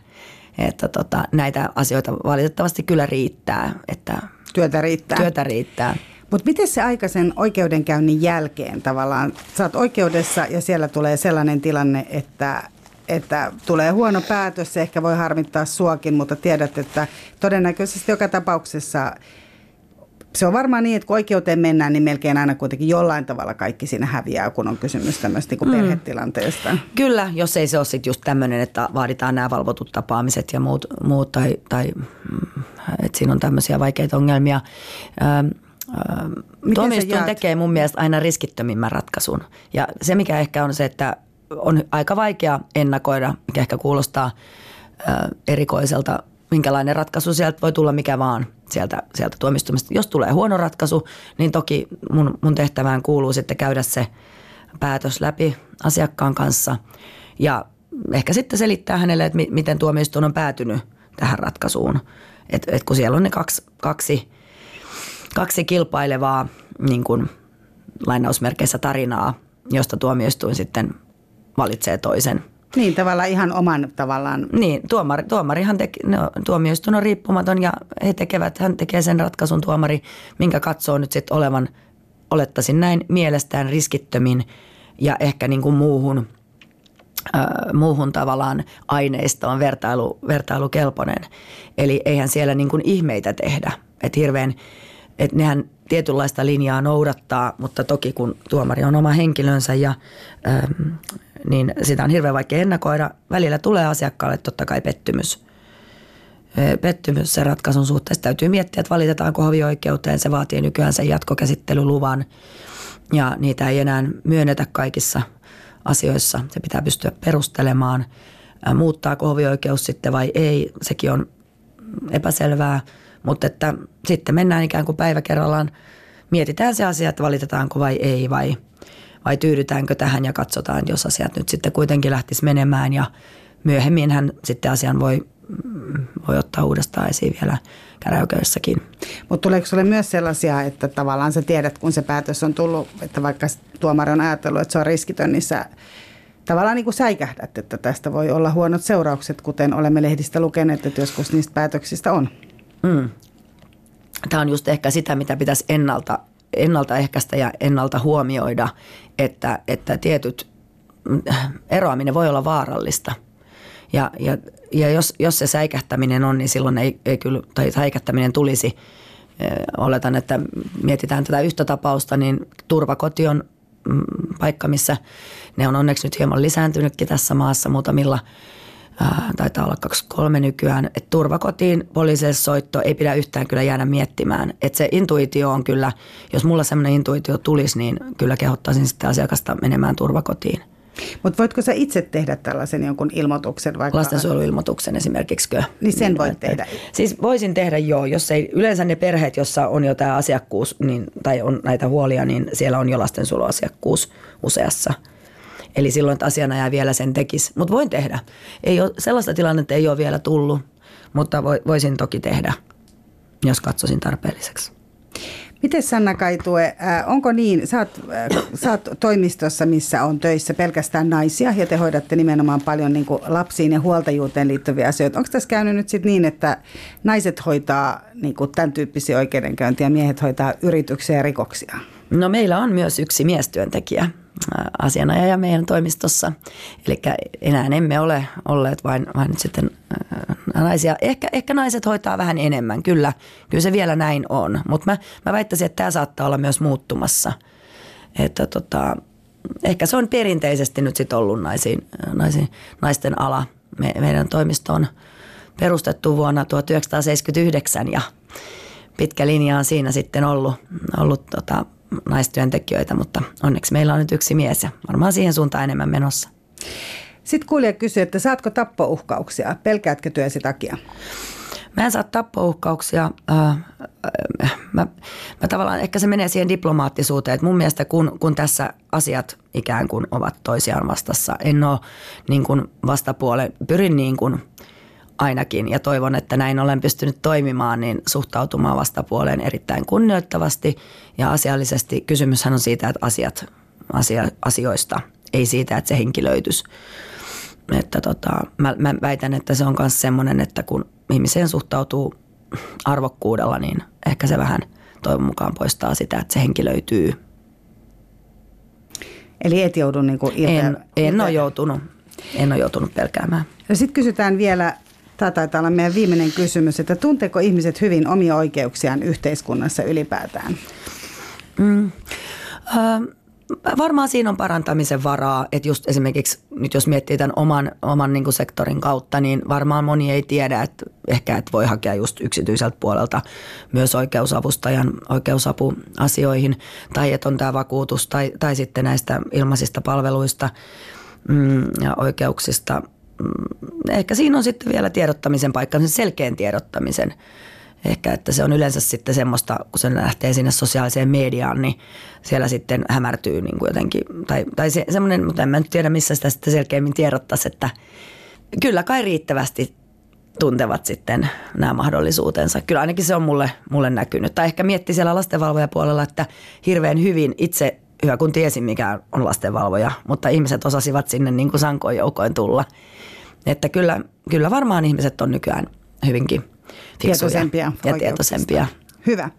Speaker 3: Että tota, näitä asioita valitettavasti kyllä riittää. Että
Speaker 2: työtä riittää.
Speaker 3: Työtä riittää.
Speaker 2: Mutta miten se aikaisen oikeudenkäynnin jälkeen tavallaan, sä oot oikeudessa ja siellä tulee sellainen tilanne, että että tulee huono päätös, se ehkä voi harmittaa suakin, mutta tiedät, että todennäköisesti joka tapauksessa se on varmaan niin, että kun oikeuteen mennään, niin melkein aina kuitenkin jollain tavalla kaikki siinä häviää, kun on kysymys tämmöistä niin mm. perhetilanteesta.
Speaker 3: Kyllä, jos ei se ole sitten just tämmöinen, että vaaditaan nämä valvotut tapaamiset ja muut, muut tai, tai mm, että siinä on tämmöisiä vaikeita ongelmia. Ähm, Tuomioistuin tekee mun mielestä aina riskittömimmän ratkaisun. Ja se, mikä ehkä on se, että on aika vaikea ennakoida, mikä ehkä kuulostaa erikoiselta, minkälainen ratkaisu sieltä voi tulla mikä vaan sieltä, sieltä tuomistumista. Jos tulee huono ratkaisu, niin toki mun, mun tehtävään kuuluu sitten käydä se päätös läpi asiakkaan kanssa ja ehkä sitten selittää hänelle, että miten tuomioistuin on päätynyt tähän ratkaisuun. Et, et kun siellä on ne kaksi, kaksi, kaksi kilpailevaa niin kuin, lainausmerkeissä tarinaa, josta tuomioistuin sitten valitsee toisen.
Speaker 2: Niin, tavallaan ihan oman tavallaan.
Speaker 3: Niin, tuomari, tuomarihan teke, no, tuomioistuin on riippumaton ja he tekevät, hän tekee sen ratkaisun tuomari, minkä katsoo nyt sitten olevan, olettaisin näin, mielestään riskittömin ja ehkä niin kuin muuhun, muuhun tavallaan aineistoon vertailu, vertailukelpoinen. Eli eihän siellä niin kuin ihmeitä tehdä. Että hirveän, että nehän tietynlaista linjaa noudattaa, mutta toki kun tuomari on oma henkilönsä ja ähm, niin sitä on hirveän vaikea ennakoida. Välillä tulee asiakkaalle totta kai pettymys. Pettymys sen ratkaisun suhteessa täytyy miettiä, että valitetaanko hovioikeuteen. Se vaatii nykyään sen jatkokäsittelyluvan ja niitä ei enää myönnetä kaikissa asioissa. Se pitää pystyä perustelemaan. Muuttaako hovioikeus sitten vai ei, sekin on epäselvää. Mutta että sitten mennään ikään kuin päivä kerrallaan, mietitään se asia, että valitetaanko vai ei vai – vai tyydytäänkö tähän ja katsotaan, jos asiat nyt sitten kuitenkin lähtisi menemään ja myöhemmin hän sitten asian voi, mm, voi ottaa uudestaan esiin vielä käräyköissäkin.
Speaker 2: Mutta tuleeko sinulle myös sellaisia, että tavallaan sä tiedät, kun se päätös on tullut, että vaikka tuomari on ajatellut, että se on riskitön, niin sä tavallaan niin kuin säikähdät, että tästä voi olla huonot seuraukset, kuten olemme lehdistä lukeneet, että joskus niistä päätöksistä on. Mm.
Speaker 3: Tämä on just ehkä sitä, mitä pitäisi ennalta ennaltaehkäistä ja ennalta huomioida, että, että tietyt eroaminen voi olla vaarallista. Ja, ja, ja jos, jos se säikähtäminen on, niin silloin ei, ei kyllä, tai säikähtäminen tulisi, oletan, että mietitään tätä yhtä tapausta, niin turvakoti on mm, paikka, missä ne on onneksi nyt hieman lisääntynytkin tässä maassa muutamilla – ää, taitaa olla 23 nykyään, että turvakotiin poliisille soitto ei pidä yhtään kyllä jäädä miettimään. Että se intuitio on kyllä, jos mulla semmoinen intuitio tulisi, niin kyllä kehottaisin sitten asiakasta menemään turvakotiin.
Speaker 2: Mutta voitko sä itse tehdä tällaisen jonkun ilmoituksen? Vaikka...
Speaker 3: Lastensuojeluilmoituksen esimerkiksi.
Speaker 2: Niin sen voit tehdä?
Speaker 3: Siis voisin tehdä joo, jos ei yleensä ne perheet, jossa on jo tämä asiakkuus niin, tai on näitä huolia, niin siellä on jo lastensuojeluasiakkuus useassa – Eli silloin, että asianajaja vielä sen tekisi. Mutta voin tehdä. Ei ole, sellaista tilannetta ei ole vielä tullut, mutta voisin toki tehdä, jos katsoisin tarpeelliseksi.
Speaker 2: Miten Sanna Kaitue, äh, onko niin, sä oot, äh, sä oot toimistossa, missä on töissä pelkästään naisia ja te hoidatte nimenomaan paljon niin kuin lapsiin ja huoltajuuteen liittyviä asioita. Onko tässä käynyt nyt sitten niin, että naiset hoitaa niin kuin tämän tyyppisiä oikeudenkäyntiä ja miehet hoitaa yrityksiä ja rikoksia?
Speaker 3: No meillä on myös yksi miestyöntekijä asianajaja meidän toimistossa. Eli enää emme ole olleet vain, vain nyt sitten naisia. Ehkä, ehkä naiset hoitaa vähän enemmän, kyllä. Kyllä se vielä näin on. Mutta mä, mä väittäisin, että tämä saattaa olla myös muuttumassa. Että tota, ehkä se on perinteisesti nyt sitten ollut naisiin, naisiin, naisten ala. Me, meidän toimisto on perustettu vuonna 1979 ja pitkä linja on siinä sitten ollut, ollut tota, naistyöntekijöitä, mutta onneksi meillä on nyt yksi mies ja varmaan siihen suuntaan enemmän menossa.
Speaker 2: Sitten kuulija kysyy, että saatko tappouhkauksia? Pelkäätkö työsi takia?
Speaker 3: Mä en saa tappouhkauksia. Mä, mä tavallaan, ehkä se menee siihen diplomaattisuuteen, että mun mielestä kun, kun tässä asiat ikään kuin ovat toisiaan vastassa, en ole niin kuin vastapuolen, pyrin niin kuin ainakin ja toivon, että näin olen pystynyt toimimaan, niin suhtautumaan vastapuoleen erittäin kunnioittavasti ja asiallisesti. Kysymyshän on siitä, että asiat, asia, asioista, ei siitä, että se henkilöitys. Että tota, mä, mä väitän, että se on myös semmoinen, että kun ihmiseen suhtautuu arvokkuudella, niin ehkä se vähän toivon mukaan poistaa sitä, että se henkilöityy.
Speaker 2: Eli et joudu niin kuin
Speaker 3: en, en ole joutunut. En ole joutunut pelkäämään.
Speaker 2: Sitten kysytään vielä Tämä taitaa olla meidän viimeinen kysymys, että tunteeko ihmiset hyvin omia oikeuksiaan yhteiskunnassa ylipäätään? Mm.
Speaker 3: Äh, varmaan siinä on parantamisen varaa, että just esimerkiksi nyt jos miettii tämän oman, oman niin sektorin kautta, niin varmaan moni ei tiedä, että ehkä et voi hakea just yksityiseltä puolelta myös oikeusavustajan oikeusapuasioihin tai että on tämä vakuutus tai, tai sitten näistä ilmaisista palveluista mm, ja oikeuksista – ehkä siinä on sitten vielä tiedottamisen paikka, sen selkeän tiedottamisen. Ehkä, että se on yleensä sitten semmoista, kun se lähtee sinne sosiaaliseen mediaan, niin siellä sitten hämärtyy niin kuin jotenkin, tai, tai se, semmoinen, mutta en mä nyt tiedä, missä sitä sitten selkeämmin tiedottaisi, että kyllä kai riittävästi tuntevat sitten nämä mahdollisuutensa. Kyllä ainakin se on mulle, mulle näkynyt. Tai ehkä mietti siellä lastenvalvojapuolella, että hirveän hyvin itse hyvä kun tiesin mikä on lastenvalvoja, mutta ihmiset osasivat sinne niin kuin sankoin joukoin tulla – että kyllä, kyllä varmaan ihmiset on nykyään hyvinkin tietoisempia ja tietoisempia.
Speaker 2: Hyvä.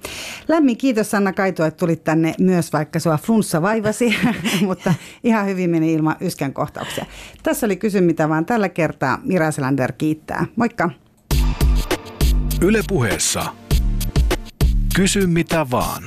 Speaker 2: Lämmin kiitos Sanna Kaito, että tulit tänne myös, vaikka sua flunssa vaivasi, mutta ihan hyvin meni ilman yskän kohtauksia. Tässä oli kysy mitä vaan tällä kertaa. Mira Selander kiittää. Moikka.
Speaker 4: Yle puheessa. Kysy mitä vaan.